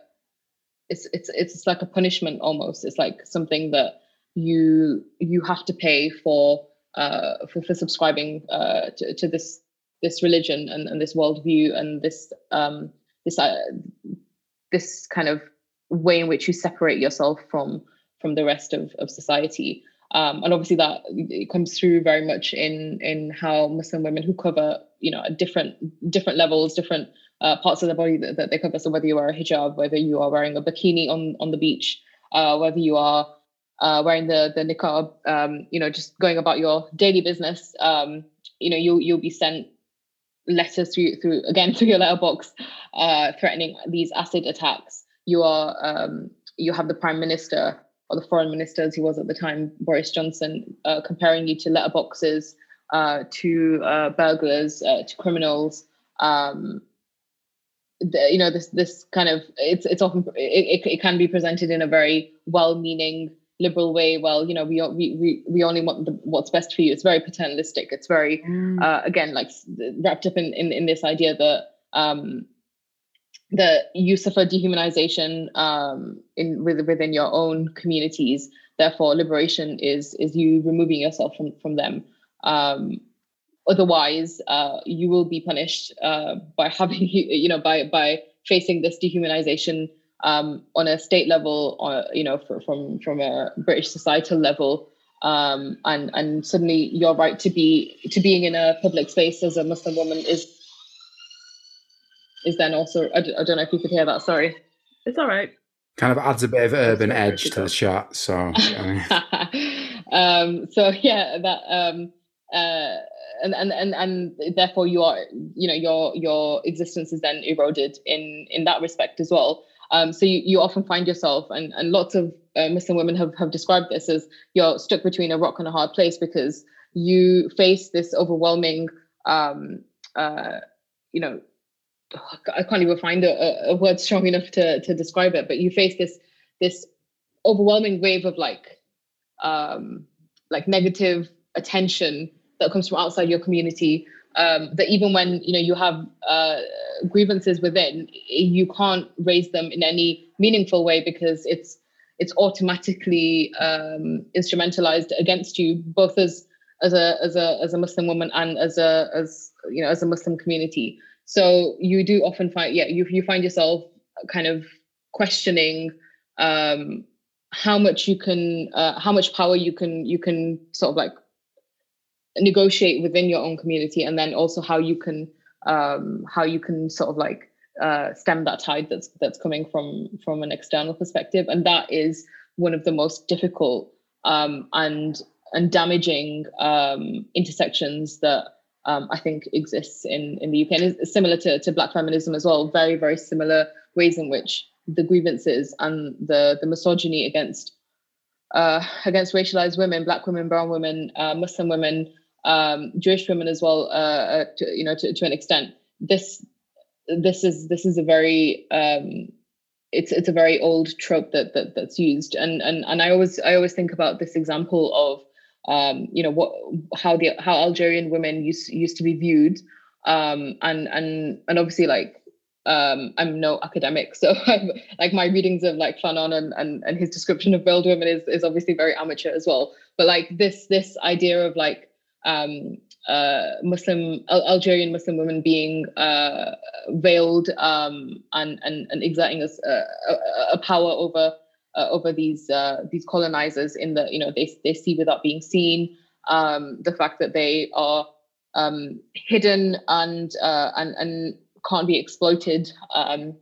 it's it's it's like a punishment almost. It's like something that you you have to pay for uh, for, for subscribing uh, to, to this this religion and, and this worldview and this um, this uh, this kind of way in which you separate yourself from from the rest of, of society. Um, and obviously that it comes through very much in in how Muslim women who cover you know different different levels, different uh, parts of the body that, that, they cover. So whether you wear a hijab, whether you are wearing a bikini on on the beach, uh, whether you are uh, wearing the the niqab, um, you know, just going about your daily business, um, you know, you'll you'll be sent letters through through again through your letterbox, uh, threatening these acid attacks. You are um, you have the prime minister or the foreign minister, as he was at the time, Boris Johnson, uh, comparing you to letterboxes, uh, to uh, burglars, uh, to criminals. Um, the, you know this this kind of it's it's often it, it, it can be presented in a very well-meaning liberal way well you know we we we we only want the, what's best for you it's very paternalistic it's very mm. uh, again like wrapped up in, in in this idea that um the you suffer dehumanization um in within your own communities. Therefore liberation is is you removing yourself from from them. Um otherwise uh you will be punished uh by having you know by by facing this dehumanization um, on a state level, or you know, for, from from a British societal level, um, and and suddenly your right to be to being in a public space as a Muslim woman is is then also I d- I don't know if you could hear that. Sorry, it's all right. Kind of adds a bit of urban edge to the chat. So, um, so yeah, that um, uh, and, and and and therefore you are you know your your existence is then eroded in in that respect as well. Um, so you, you often find yourself, and, and lots of uh, Muslim women have, have described this as you're stuck between a rock and a hard place because you face this overwhelming, um, uh, you know, I can't even find a, a, word strong enough to, to describe it, but you face this this overwhelming wave of like um, like negative attention that comes from outside your community um, that even when you know you have uh, grievances within, you can't raise them in any meaningful way because it's it's automatically um, instrumentalized against you, both as as a as a as a Muslim woman and as a as you know as a Muslim community. So you do often find yeah you you find yourself kind of questioning um, how much you can uh, how much power you can you can sort of like negotiate within your own community and then also how you can um, how you can sort of like uh, stem that tide that's that's coming from from an external perspective. And that is one of the most difficult um, and and damaging um, intersections that um, I think exists in in the UK and is similar to, to black feminism as well very very similar ways in which the grievances and the the misogyny against uh, against racialized women, black women, brown women, uh, Muslim women, um, Jewish women as well, uh, uh, to, you know, to, to an extent. This this is this is a very um, it's it's a very old trope that, that that's used, and and and I always I always think about this example of um, you know what how the how Algerian women used used to be viewed, um, and and and obviously like um, I'm no academic, so I'm, like my readings of like Fanon and, and and his description of veiled women is is obviously very amateur as well. But like this this idea of like um, uh, Muslim Al- Algerian Muslim women being uh, veiled um, and, and and exerting a, a, a power over uh, over these uh, these colonizers in the you know they they see without being seen um, the fact that they are um, hidden and uh, and and can't be exploited um,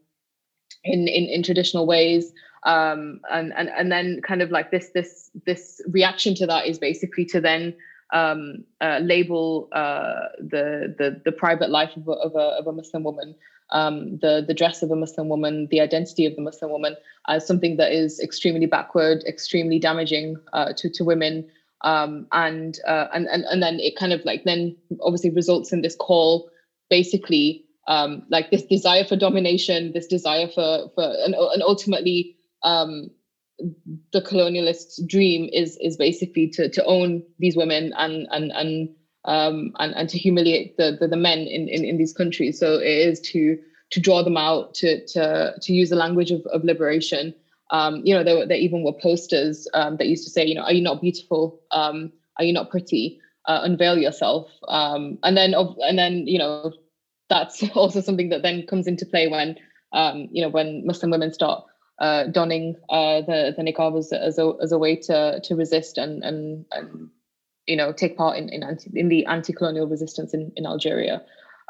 in, in in traditional ways. Um, and and and then kind of like this this this reaction to that is basically to then um, uh, label uh, the, the the private life of a, of a, of a Muslim woman, um, the the dress of a Muslim woman, the identity of the Muslim woman as something that is extremely backward, extremely damaging uh, to to women, um, and, uh, and and and then it kind of like then obviously results in this call, basically um, like this desire for domination, this desire for for and, and ultimately um, the colonialist dream is is basically to to own these women and and and um, and, and to humiliate the, the, the men in, in, in these countries. So it is to to draw them out, to to to use the language of, of liberation. Um, you know, there, there even were posters um, that used to say, you know, are you not beautiful? Um, are you not pretty? Uh, unveil yourself. Um, and then and then you know, that's also something that then comes into play when um, you know when Muslim women start uh, donning uh, the the niqab as, as a as a way to to resist and and and you know take part in in, anti, in the anti-colonial resistance in in Algeria.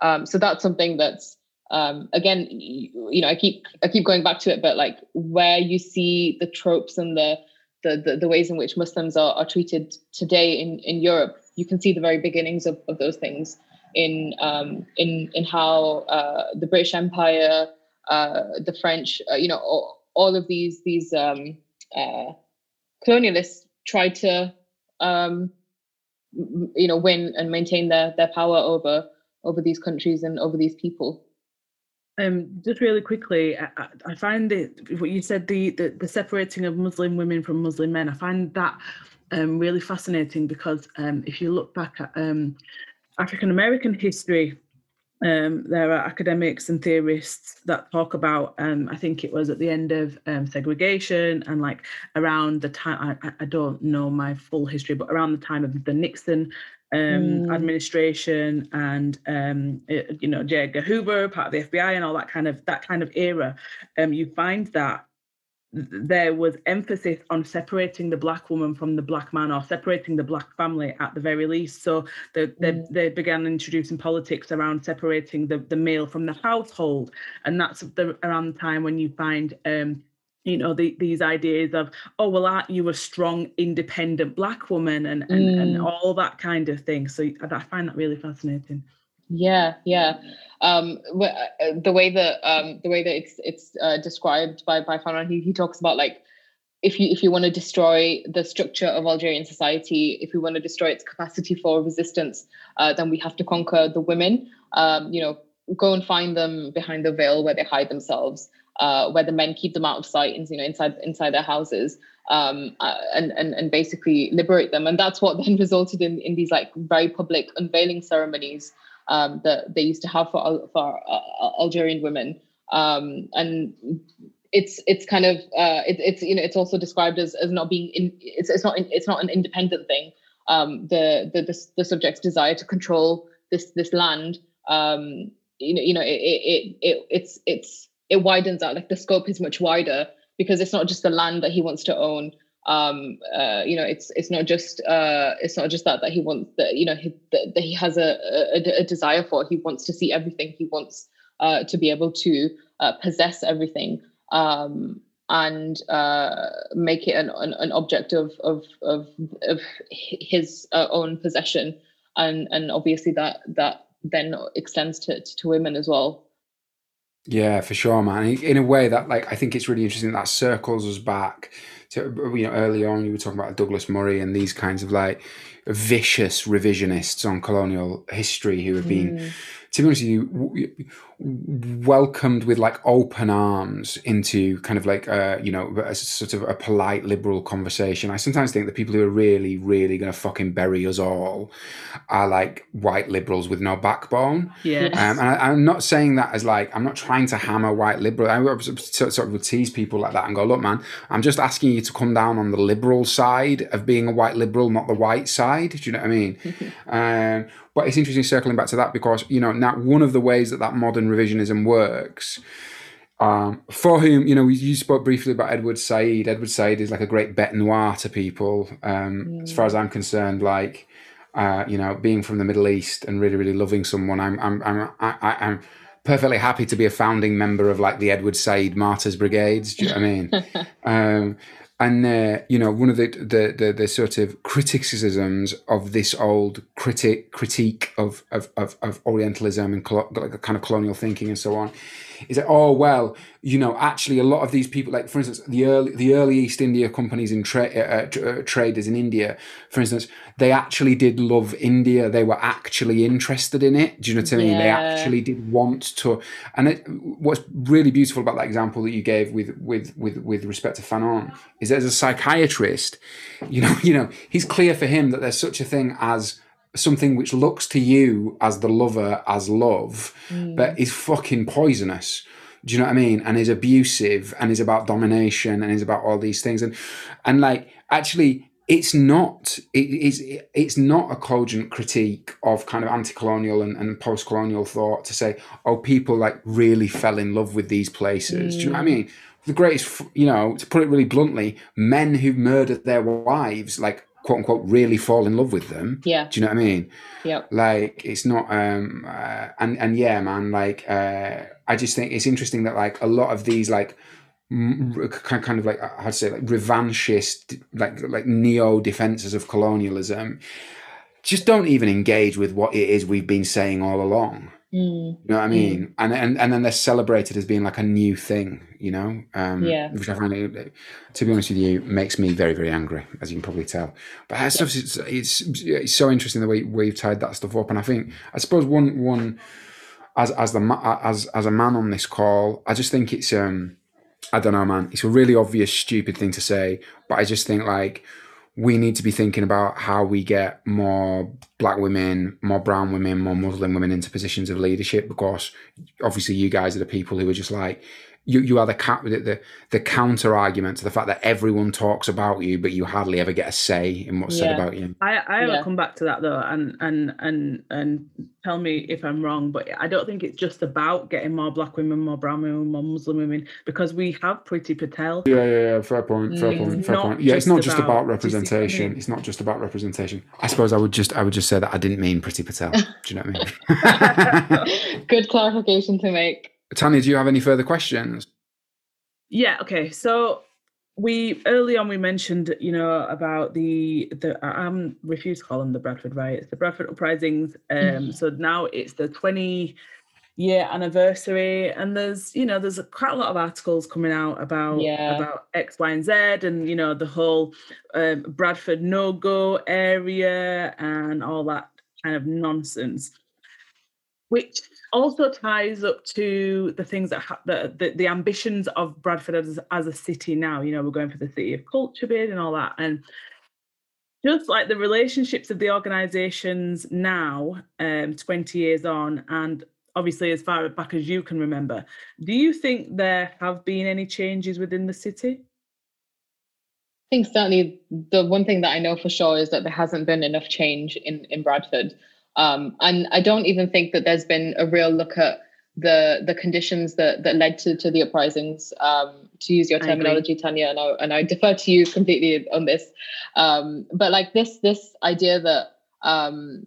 Um, so that's something that's um, again you, know I keep I keep going back to it, but like where you see the tropes and the the, the, the ways in which Muslims are, are treated today in, in Europe, you can see the very beginnings of, of those things in um, in in how uh, the British Empire, uh, the French, uh, you know, all, all of these these um, uh, colonialists tried to um, you know win and maintain their their power over over these countries and over these people. Um, just really quickly, I, I find it what you said the, the, the separating of Muslim women from Muslim men. I find that um, really fascinating because um, if you look back at um, African American history, um, there are academics and theorists that talk about, um, I think it was at the end of um, segregation and like around the time, I, I, don't know my full history, but around the time of the Nixon um, mm. administration and, um, it, you know, J. Edgar Hoover, part of the FBI and all that kind of, that kind of era, um, you find that there was emphasis on separating the black woman from the black man or separating the black family at the very least. So they, they, mm. they began introducing politics around separating the, the male from the household. And that's the, around the time when you find um, you know the, these ideas of oh well aren't you a strong independent black woman? and and, mm. and all that kind of thing. So i find that really fascinating yeah yeah um, uh, the way that um, the way that it's it's uh, described by by Fanon, he, he talks about like if you if you want to destroy the structure of Algerian society, if we want to destroy its capacity for resistance, uh, then we have to conquer the women. Um, you know, go and find them behind the veil where they hide themselves, uh, where the men keep them out of sight, and you know, inside inside their houses, um, uh, and and and basically liberate them. And that's what then resulted in in these like very public unveiling ceremonies um, that they used to have for for uh, Algerian women, um, and it's it's kind of uh, it, it's you know it's also described as, as not being in it's it's not it's not an independent thing. Um, the, the the the subject's desire to control this this land, um, you know you know it, it it it's it's it widens out. Like the scope is much wider because it's not just the land that he wants to own um, uh, you know, it's it's not just uh, it's not just that that he wants that you know he, that, that he has a, a, a, desire for. He wants to see everything. He wants uh, to be able to uh, possess everything um, and uh, make it an, an, an, object of of of, of his uh, own possession. And and obviously that that then extends to to women as well. Yeah, for sure, man. In a way that like I think it's really interesting that circles us back to you know early on you were talking about Douglas Murray and these kinds of like vicious revisionists on colonial history who have been mm to be honest with you, welcomed with like open arms into kind of like uh, you know a sort of a polite liberal conversation. I sometimes think that people who are really, really going to fucking bury us all are like white liberals with no backbone. Yeah, um, and I, am not saying that as like I'm not trying to hammer white liberal. I sort of would tease people like that and go, look, man, I'm just asking you to come down on the liberal side of being a white liberal, not the white side. Do you know what I mean? um, but it's interesting circling back to that because, you know, now one of the ways that that modern revisionism works, um, for whom, you know, you spoke briefly about Edward Said. Edward Said is like a great bête noir to people. Um, mm. As far as I'm concerned, like, uh, you know, being from the Middle East and really, really loving someone, I'm, I'm, I'm, I, I'm perfectly happy to be a founding member of like the Edward Said Martyrs Brigades. Do you know what I mean? um, and uh, you know one of the, the, the the sort of criticisms of this old critic critique of of of, of Orientalism and col- kind of colonial thinking and so on is that oh well you know actually a lot of these people like for instance the early the early East India companies in tra- uh, uh, traders in India for instance they actually did love India they were actually interested in it do you know what I mean yeah. they actually did want to and it, what's really beautiful about that example that you gave with with with with respect to Fanon is as a psychiatrist you know you know he's clear for him that there's such a thing as something which looks to you as the lover as love, mm. but is fucking poisonous. Do you know what I mean? And is abusive and is about domination and is about all these things. And and like actually it's not it is it's not a cogent critique of kind of anti-colonial and, and post-colonial thought to say oh people like really fell in love with these places mm. do you know what i mm. mean the greatest you know to put it really bluntly men who murdered their wives like quote unquote really fall in love with them. Yeah. Do you know what I mean? Yeah. Like it's not um uh, and and yeah, man, like uh I just think it's interesting that like a lot of these like kind of like how to say like revanchist like like neo defenses of colonialism just don't even engage with what it is we've been saying all along Mm. You know what I mean? Mm. And and and then they're celebrated as being like a new thing, you know? Um, yeah. Which I find, to be honest with you, makes me very very angry, as you can probably tell. But that stuff it's, it's, it's so interesting the way we've tied that stuff up, and I think I suppose one one as as the as as a man on this call, I just think it's um I don't know, man. It's a really obvious stupid thing to say, but I just think like we need to be thinking about how we get more black women, more brown women, more Muslim women into positions of leadership because obviously you guys are the people who are just like you you are the the the counter argument to the fact that everyone talks about you, but you hardly ever get a say in what's yeah. said about you. I I yeah. will come back to that though, and and and and tell me if I'm wrong, but I don't think it's just about getting more black women, more brown women, more Muslim women, because we have Priti Patel. Yeah, yeah, yeah. Fair point. Fair mm. point. Fair point. Yeah, it's not just about, about representation. It's not just about representation. I suppose I would just I would just say that I didn't mean Priti Patel. Do you know what I mean? Good clarification to make. Tanya, do you have any further questions? Yeah. Okay. So we early on we mentioned you know about the the I'm refused to call them the Bradford riots, the Bradford uprisings. Um, mm-hmm. So now it's the 20 year anniversary, and there's you know there's a, quite a lot of articles coming out about yeah. about X, Y, and Z, and you know the whole um, Bradford no go area and all that kind of nonsense, which also ties up to the things that ha- the, the, the ambitions of Bradford as, as a city now. You know, we're going for the city of culture bid and all that, and just like the relationships of the organisations now, um, twenty years on, and obviously as far back as you can remember, do you think there have been any changes within the city? I think certainly the one thing that I know for sure is that there hasn't been enough change in in Bradford. Um, and I don't even think that there's been a real look at the the conditions that that led to to the uprisings. Um, to use your terminology, Tanya, and I and I defer to you completely on this. Um, but like this this idea that um,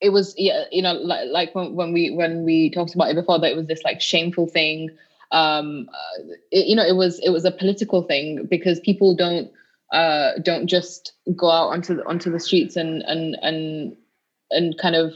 it was yeah, you know like, like when, when we when we talked about it before that it was this like shameful thing. Um, uh, it, you know, it was it was a political thing because people don't uh, don't just go out onto the, onto the streets and and and and kind of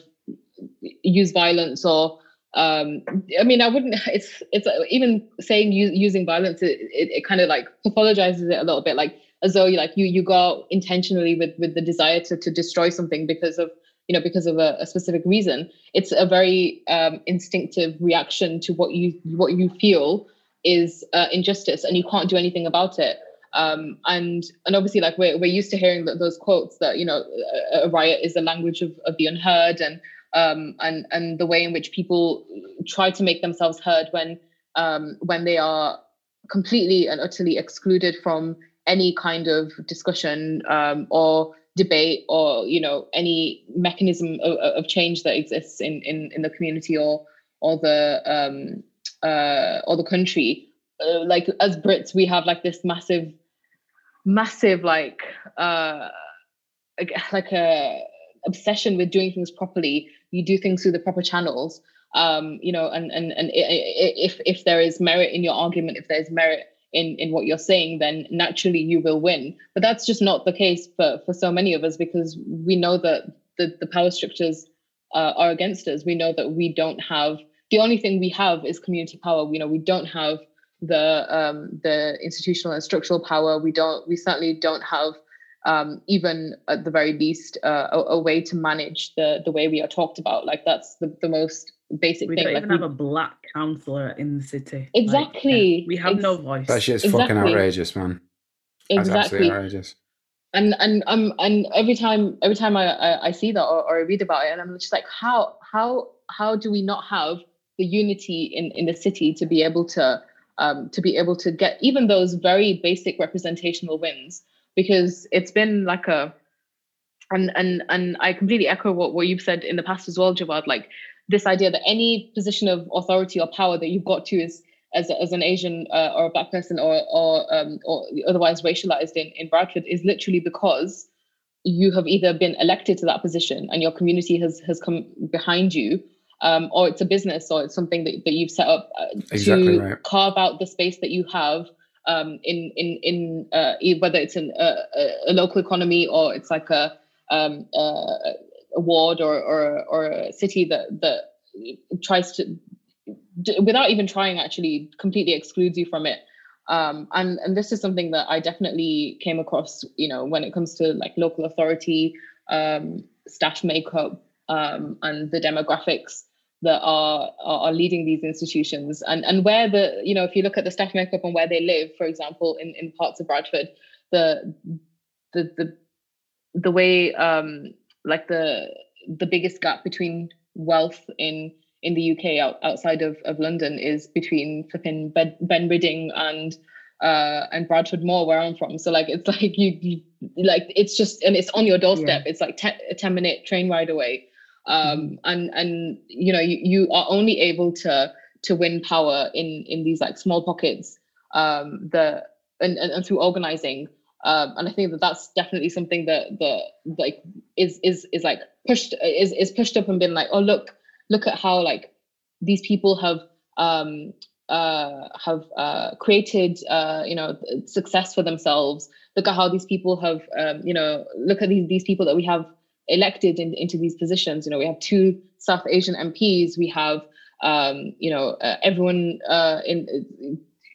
use violence or um i mean i wouldn't it's it's even saying using violence it, it, it, kind of like pathologizes it a little bit. Like as though you like you you go intentionally with with the desire to to destroy something because of you know because of a, a specific reason. It's a very um instinctive reaction to what you what you feel is uh, injustice and you can't do anything about it um, and and obviously, like we're we're used to hearing those quotes that you know a, riot is the language of, of the unheard, and um, and and the way in which people try to make themselves heard when um, when they are completely and utterly excluded from any kind of discussion um, or debate or you know any mechanism of, of, change that exists in, in in the community or or the um, uh, or the country. Uh, like as Brits, we have like this massive massive like uh like a obsession with doing things properly. You do things through the proper channels. Um you know and and and if if there is merit in your argument if there's merit in in what you're saying then naturally you will win. But that's just not the case for for so many of us because we know that the the power structures uh, are against us. We know that we don't have the only thing we have is community power. You know we don't have the um, the institutional and structural power. We don't. We certainly don't have um, even at the very least uh, a, a, way to manage the the way we are talked about. Like that's the, the most basic we thing. We don't like even we, have a black councillor in the city. Exactly. Like, yeah, we have Ex- no voice. That shit's exactly. fucking outrageous, man. That's exactly. outrageous. And and um and every time every time I I, I see that or, or I read about it, and I'm just like, how how how do we not have the unity in in the city to be able to um, to be able to get even those very basic representational wins because it's been like a and and and I completely echo what, what you've said in the past as well, Javaad, like this idea that any position of authority or power that you've got to is as, as an Asian uh, or a black person or or um, or otherwise racialized in, in Bradford is literally because you have either been elected to that position and your community has has come behind you um, or it's a business or it's something that, that you've set up uh, exactly to right. carve out the space that you have um, in in in uh, whether it's in a, a, local economy or it's like a um, a ward or, or or a city that that tries to without even trying actually completely excludes you from it um, and and this is something that I definitely came across you know when it comes to like local authority um, staff makeup um, and the demographics that are, are leading these institutions and and where the you know if you look at the staff makeup and where they live for example in in parts of bradford the the the the way um like the the biggest gap between wealth in in the UK out, outside of, of London is between flipping ben, Ben Rhydding and uh, and Bradford Moor, where I'm from. So like it's like you, you like it's just and it's on your doorstep. Yeah. It's like ten, a ten minute train ride away, um, and and you know you, you are only able to to win power in in these like small pockets um, the and, and, and through organizing. Um, and I think that that's definitely something that that like is is is like pushed is is pushed up and been like oh look look at how like these people have um, uh, have uh, created uh, you know success for themselves. Look at how these people have um, you know look at these these people that we have elected in, into these positions. You know we have two South Asian MPs. We have um, you know uh, everyone uh, in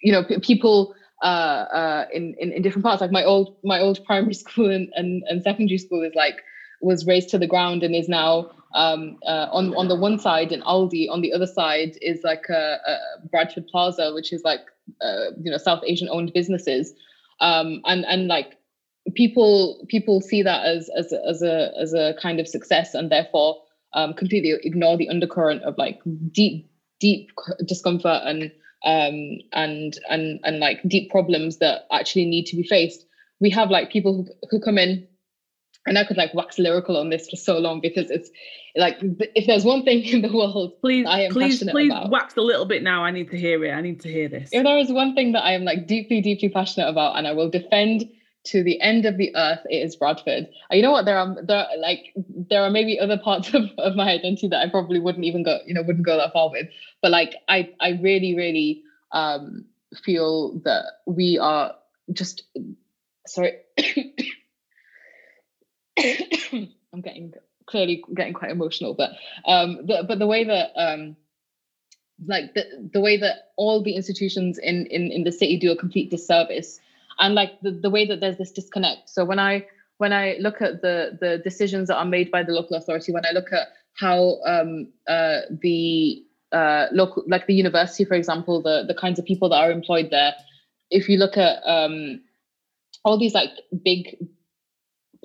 you know p- people uh, uh, in, in, in different parts. Like my old my old primary school and, and, and secondary school is like was razed to the ground and is now um, uh, on on the one side in Aldi, on the other side is like a, a Bradford Plaza, which is like uh, you know South Asian owned businesses, um, and and like people people see that as as a, as a as a kind of success, and therefore um, completely ignore the undercurrent of like deep deep discomfort and um, and and and like deep problems that actually need to be faced. We have like people who, who come in and I could like wax lyrical on this for so long because it's like if there's one thing in the world please I am please passionate please about, wax a little bit now. I need to hear it. I need to hear this. If there is one thing that I am like deeply deeply passionate about and I will defend to the end of the earth, it is Bradford. You know what? There are there are, like there are maybe other parts of, of my identity that I probably wouldn't even go you know wouldn't go that far with, but like I I really really um feel that we are just sorry. I'm getting clearly getting quite emotional, but um, the, but the way that um, like the the way that all the institutions in in in the city do a complete disservice, and like the the way that there's this disconnect. So when I when I look at the the decisions that are made by the local authority, when I look at how um, uh, the uh, local, like the university, for example, the the kinds of people that are employed there, if you look at um, all these like big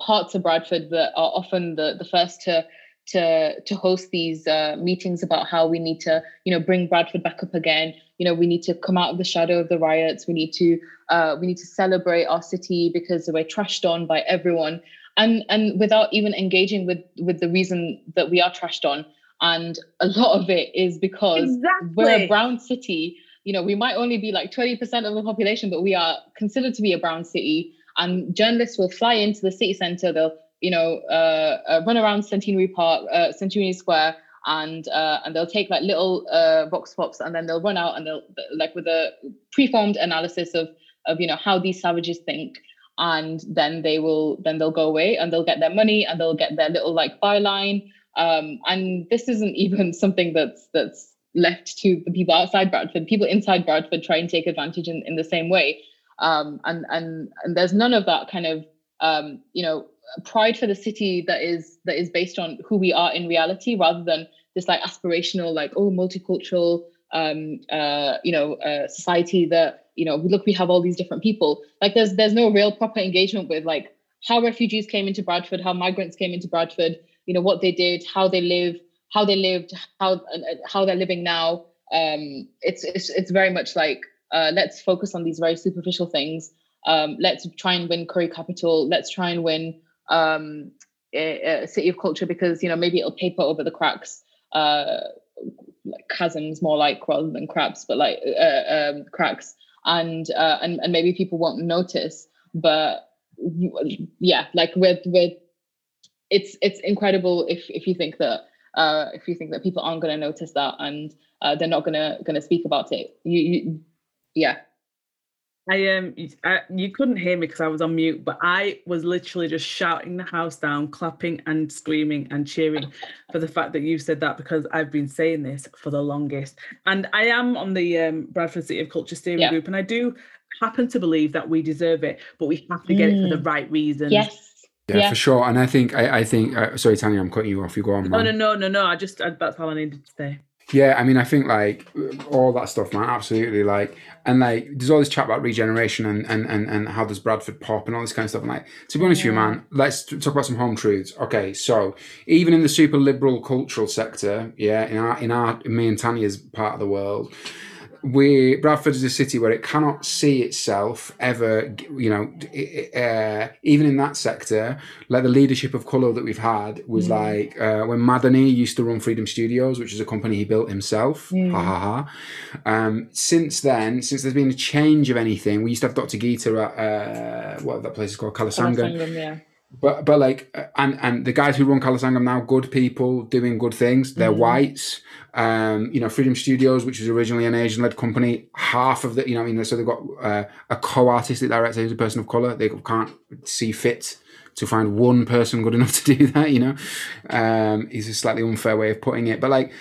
parts of Bradford that are often the, the first to to to host these uh, meetings about how we need to you know bring Bradford back up again. You know we need to come out of the shadow of the riots. We need to uh, we need to celebrate our city because we're trashed on by everyone, and and without even engaging with with the reason that we are trashed on. And a lot of it is because exactly. we're a brown city. You know we might only be like twenty percent of the population, but we are considered to be a brown city and journalists will fly into the city centre. They'll, you know, uh, uh, run around Centenary Park, uh, Centenary Square, and uh, and they'll take like little uh, vox pops, and then they'll run out and they'll like with a preformed analysis of of you know how these savages think, and then they will then they'll go away and they'll get their money and they'll get their little like byline. Um, and this isn't even something that's that's left to the people outside Bradford. People inside Bradford try and take advantage in, in the same way um, and and and there's none of that kind of um, you know pride for the city that is that is based on who we are in reality rather than this like aspirational like oh multicultural um, uh, you know uh, society that you know look we have all these different people like there's there's no real proper engagement with like how refugees came into Bradford how migrants came into Bradford you know what they did how they live how they lived how how they're living now um, it's it's it's very much like uh, let's focus on these very superficial things. Um, let's try and win Curry Capital. Let's try and win um, a, a, City of Culture because you know maybe it'll paper over the cracks, uh, like chasms more like rather than cracks, but like uh, um, cracks, and uh, and and maybe people won't notice. But yeah, like with with it's it's incredible if if you think that uh, if you think that people aren't going to notice that and uh, they're not going to going to speak about it. You, you yeah. I um, I, you couldn't hear me because I was on mute, but I was literally just shouting the house down, clapping and screaming and cheering for the fact that you said that because I've been saying this for the longest, and I am on the um, Bradford City of Culture steering yeah. group, and I do happen to believe that we deserve it, but we have to get mm. it for the mm. right reasons. Yes. Yeah, yeah, for sure. And I think I, I think uh, sorry, Tanya, I'm cutting you off. You go on. Man. No, no, no, no, no. I just I, that's all I needed to say. Yeah, I mean, I think like all that stuff, man, absolutely. Like, and like, there's all this chat about regeneration and and and, and how does Bradford pop and all this kind of stuff. And like, to be honest with you, man, let's t- talk about some home truths. Okay, so even in the super liberal cultural sector, yeah, in our in our me and Tanya's part of the world, we Bradford is a city where it cannot see itself ever, you know, uh, even in that sector, like the leadership of colour that we've had was like uh, when Madani used to run Freedom Studios, which is a company he built himself. Ha ha ha. Um, since then, since there's been a change of anything, we used to have Dr. Geetha at uh, what that place is called, Kalasanga yeah. but but like uh, and and the guys who run Kala Sangam now good people doing good things they're whites um you know freedom studios which was originally an asian led company half of the you know i mean so they've got uh, a co-artistic director who's a person of color. They can't see fit to find one person good enough to do that you know? Um is a slightly unfair way of putting it but like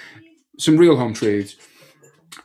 some real home truths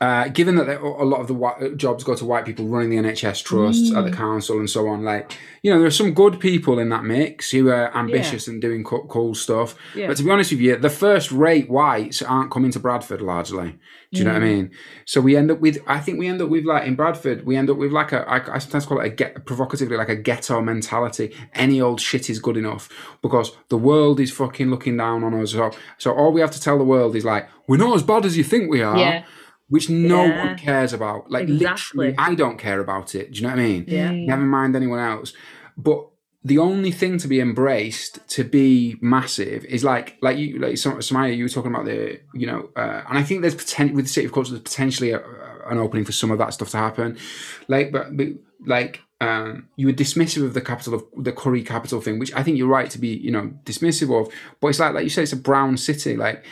uh, given that a lot of the jobs go to white people running the NHS trusts at the council and so on, like you know, there are some good people in that mix who are ambitious and doing co- cool stuff. Yeah. But to be honest with you, the first-rate whites aren't coming to Bradford largely. Do you know what I mean? So we end up with, I think we end up with like in Bradford, we end up with like a, I, I sometimes call it a get provocatively like a ghetto mentality. Any old shit is good enough because the world is fucking looking down on us. So, so all we have to tell the world is like, we're not as bad as you think we are. Yeah. Which no Yeah. one cares about. Like Exactly. literally, I don't care about it. Do you know what I mean? Yeah. Never mind anyone else. But the only thing to be embraced to be massive is like like you like Sam- Samayya, you were talking about the you know, uh, and I think there's potential with the city of culture. There's potentially a, an opening for some of that stuff to happen. Like, but, but like um, you were dismissive of the capital of the Curry capital thing, which I think you're right to be you know dismissive of. But it's like like you say, it's a brown city. Like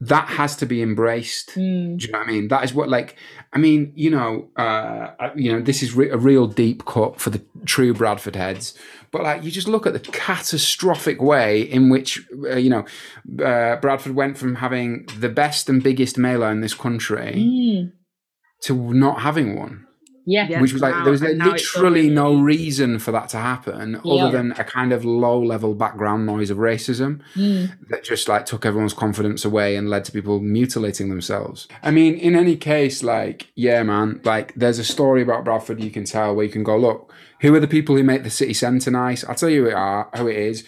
that has to be embraced. Do you know what I mean? That is what, like, I mean, you know, uh, you know, this is re- a real deep cut for the true Bradford heads. But like, you just look at the catastrophic way in which, uh, you know, uh, Bradford went from having the best and biggest mela in this country Mm. to not having one Yeah. Yeah. which was like Now- there was like, and now it's literally no reason for that to happen Yeah. other than a kind of low level background noise of racism Mm. that just like took everyone's confidence away and led to people mutilating themselves. I mean, in any case, like, yeah, man, like there's a story about Bradford you can tell where you can go, look, who are the people who make the city centre nice? I'll tell you who it are, who it is.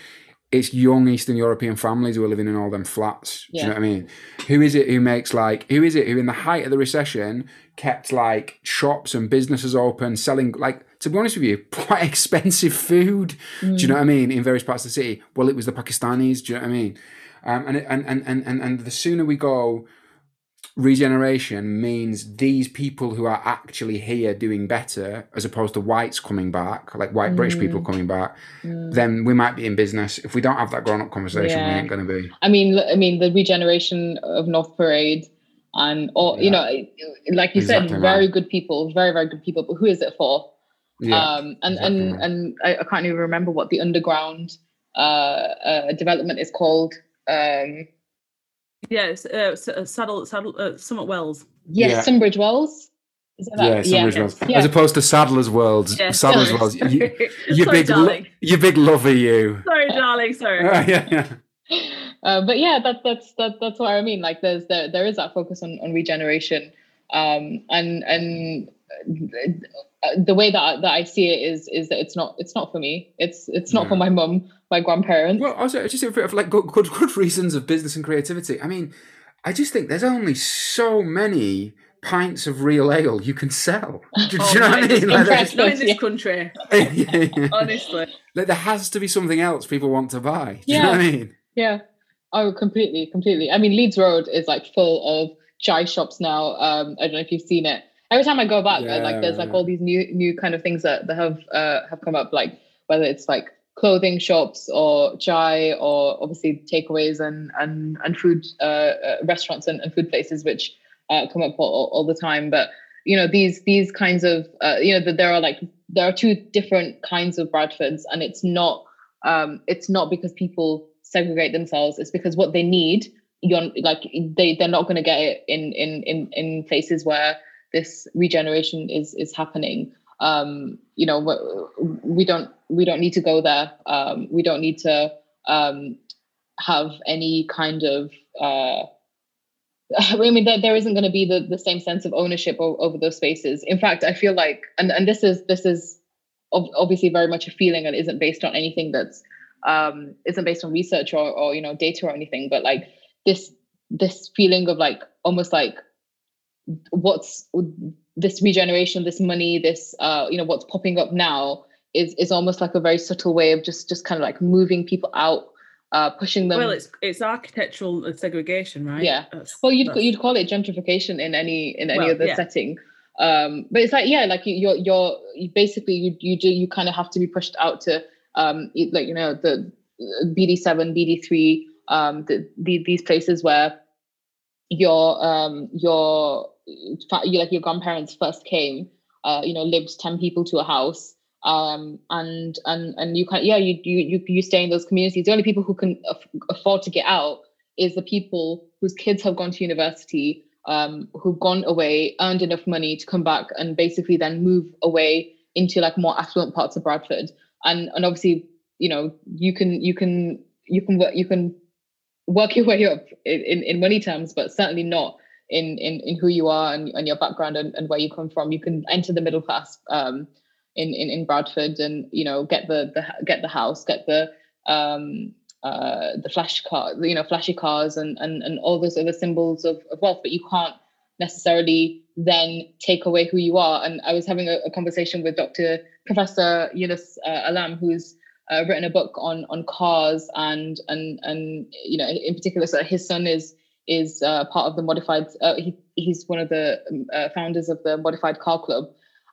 It's young Eastern European families who are living in all them flats. Do you know what I mean? Who is it who makes like who is it who in the height of the recession kept like shops and businesses open, selling like to be honest with you, quite expensive food. Do you know what I mean? In various parts of the city. Well, it was the Pakistanis. Do you know what I mean? Um, and, and, and, and, and, and the sooner we go, regeneration means these people who are actually here doing better, as opposed to whites coming back, like white British people coming back, then we might be in business. If we don't have that grown up conversation, we ain't going to be. I mean, I mean, the regeneration of North Parade, and or you know, like you Exactly, said, man. very good people, very very good people. But who is it for? Yeah. um, and exactly and right. and I, I can't even remember what the underground uh, uh, development is called. Um, Yeah, uh, uh, Saddle, Saddle, uh, Summit Wells. yes, Yeah. Sunbridge Wells. Is that yeah. Sunbridge Wells. Yeah. As opposed to Sadler's Wells. Yeah, Sadler's sorry, Wells. You, sorry. you Sorry, big, lo- darling. you big lover, you. Sorry, darling. Sorry. yeah, yeah. Uh, but yeah, that, that's that, that's what I mean. Like, there's there, there is that focus on, on regeneration, um, and and uh, the way that I, that I see it is is that it's not it's not for me. It's it's not for my mum, my grandparents. Well, also just for like good, good, good reasons of business and creativity. I mean, I just think there's only so many pints of real ale you can sell. Do, do Oh you know what I mean? Like, there's- Not in this Yeah. country, yeah, yeah. honestly. Like, there has to be something else people want to buy. Do you know Yeah. what I mean? Yeah. Oh, completely, completely. I mean, Leeds Road is like full of chai shops now. Um, I don't know if you've seen it. Every time I go back, I, like there's like all these new new kind of things that, that have uh, have come up, like whether it's like clothing shops or chai or obviously takeaways and and and food uh, uh, restaurants and, and food places which uh, come up all, all the time. But you know these these kinds of uh, you know that there are like there are two different kinds of Bradfords, and it's not um, it's not because people segregate themselves. It's because what they need, you're like they they're not going to get it in in in in places where this regeneration is is happening. Um, you know, we- don't we don't need to go there. Um, we don't need to um, have any kind of uh, I mean, there, there isn't going to be the, the same sense of ownership o- over those spaces. In fact, I feel like, and, and this is this is obviously very much a feeling and isn't based on anything that's um, isn't based on research or, or you know data or anything, but like this this feeling of like almost like what's this regeneration, this money, this uh, you know what's popping up now is is almost like a very subtle way of just just kind of like moving people out uh, pushing them. Well, it's it's architectural segregation, right? Yeah. That's, well, you'd that's... you'd call it gentrification in any in any well, other yeah. setting. Um, but it's like yeah, like you, you're you're you basically you you do you kind of have to be pushed out to um like you know the BD seven, BD three, um the, the these places where your um your you like your grandparents first came, uh you know lived ten people to a house um, and and and you can yeah you you you stay in those communities. The only people who can af- afford to get out is the people whose kids have gone to university, um, who've gone away, earned enough money to come back, and basically then move away into like more affluent parts of Bradford. And and obviously, you know, you can you can you can work you can work your way up in, in, money terms, but certainly not in in, in who you are and, and your background and, and where you come from. You can enter the middle class um, in, in, in Bradford and you know get the, the get the house, get the um, uh, the flash car, you know, flashy cars and and and all those other symbols of, of wealth, but you can't necessarily then take away who you are. And I was having a, a conversation with Dr. Professor Yunis uh, Alam, who's uh, written a book on on cars and and and you know in particular, so his son is is uh, part of the modified. Uh, he, he's one of the um, uh, founders of the Modified Car Club,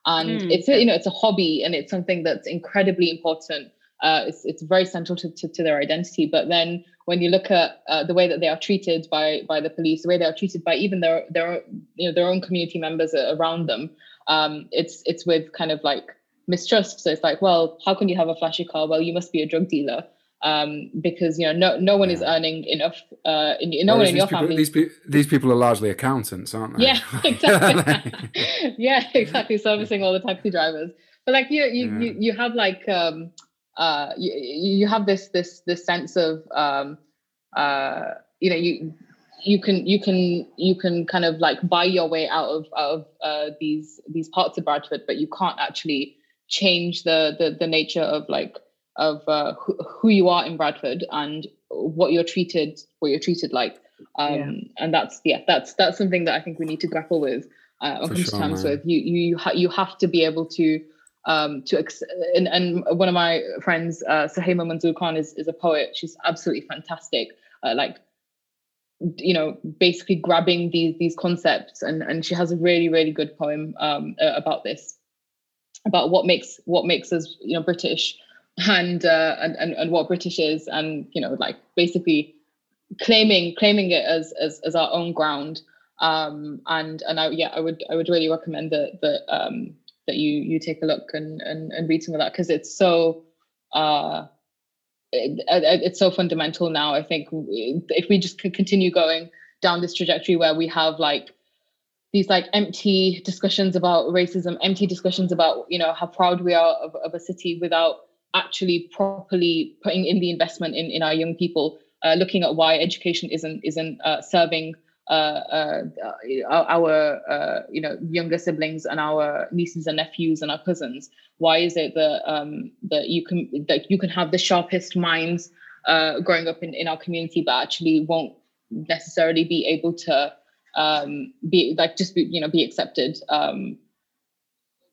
and mm. it's a, you know it's a hobby and it's something that's incredibly important uh, it's, it's very central to, to, to, their identity but then when you look at uh, the way that they are treated by by the police the way they are treated by even their their you know their own community members around them um, it's it's with kind of like mistrust so it's like well how can you have a flashy car well you must be a drug dealer um, because you know no no one is earning enough. Uh, in, no one in your people, family. These, pe- these people are largely accountants, aren't they? Yeah, exactly. yeah, exactly. Servicing all the taxi drivers, but like you you yeah. you, you have like um uh you, you have this this this sense of um uh you know you you can you can you can kind of like buy your way out of out of uh, these these parts of Bradford, but you can't actually change the the the nature of like of uh, who, who, you are in Bradford and what you're treated what you're treated like. Um, yeah. and that's yeah that's that's something that I think we need to grapple with uh, come sure, to terms man. with you you you, ha- you have to be able to um, to ex- and, and one of my friends uh, Suhaiymah Manzoor Khan is, is a poet. She's absolutely fantastic uh, like you know basically grabbing these these concepts. And and she has a really really good poem um, about this about what makes what makes us you know British and, uh, and and and what British is, and you know, like basically claiming claiming it as as, as our own ground. Um, and and I yeah, I would I would really recommend that that um, that you you take a look and and, and read some of that because it's so uh, it, it, it's so fundamental now. I think if we just could continue going down this trajectory where we have like these like empty discussions about racism, empty discussions about you know how proud we are of, of a city without actually properly putting in the investment in, in our young people, uh, looking at why education isn't isn't uh, serving uh, uh our uh, you know younger siblings and our nieces and nephews and our cousins. Why is it that um, that you can that you can have the sharpest minds uh, growing up in, in our community, but actually won't necessarily be able to um, be like just be, you know be accepted um,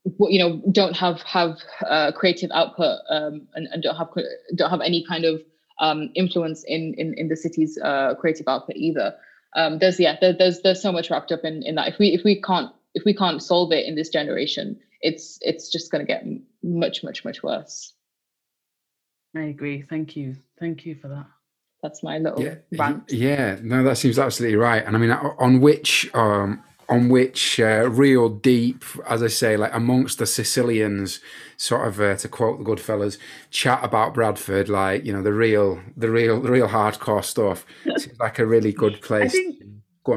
you know don't have have uh, creative output um, and, and don't have don't have any kind of um, influence in, in in the city's uh, creative output either. Um, there's yeah there, there's there's so much wrapped up in in that. If we if we can't if we can't solve it in this generation, it's it's just going to get much much much worse. I agree. Thank you. Thank you for that. That's my little yeah, rant. Yeah, no, that seems absolutely right. And I mean, on which um, on which uh, real deep, as I say, like amongst the Sicilians, sort of uh, to quote the Goodfellas, chat about Bradford, like you know the real, the real, the real hardcore stuff. Seems like a really good place. Think,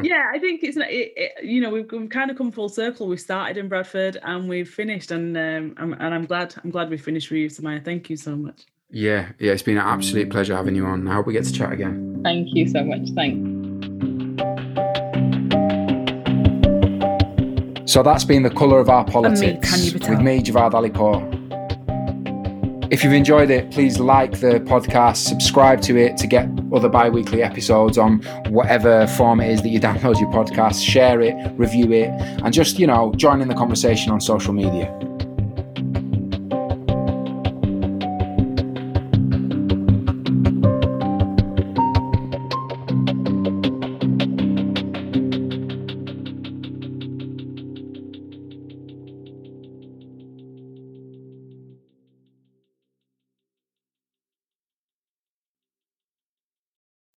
yeah, I think it's it, it, you know we've, we've, kind of come full circle. We started in Bradford and we've finished, and um, I'm, and I'm glad I'm glad we finished with you, Samayya. Thank you so much. Yeah, yeah, it's been an absolute pleasure having you on. I hope we get to chat again. Thank you so much. Thanks. So that's been the colour of our politics Tanya Patel. with me, Javaad Alipoor. If you've enjoyed it, please like the podcast, subscribe to it to get other bi weekly episodes on whatever form it is that you download your podcast, share it, review it, and just, you know, join in the conversation on social media.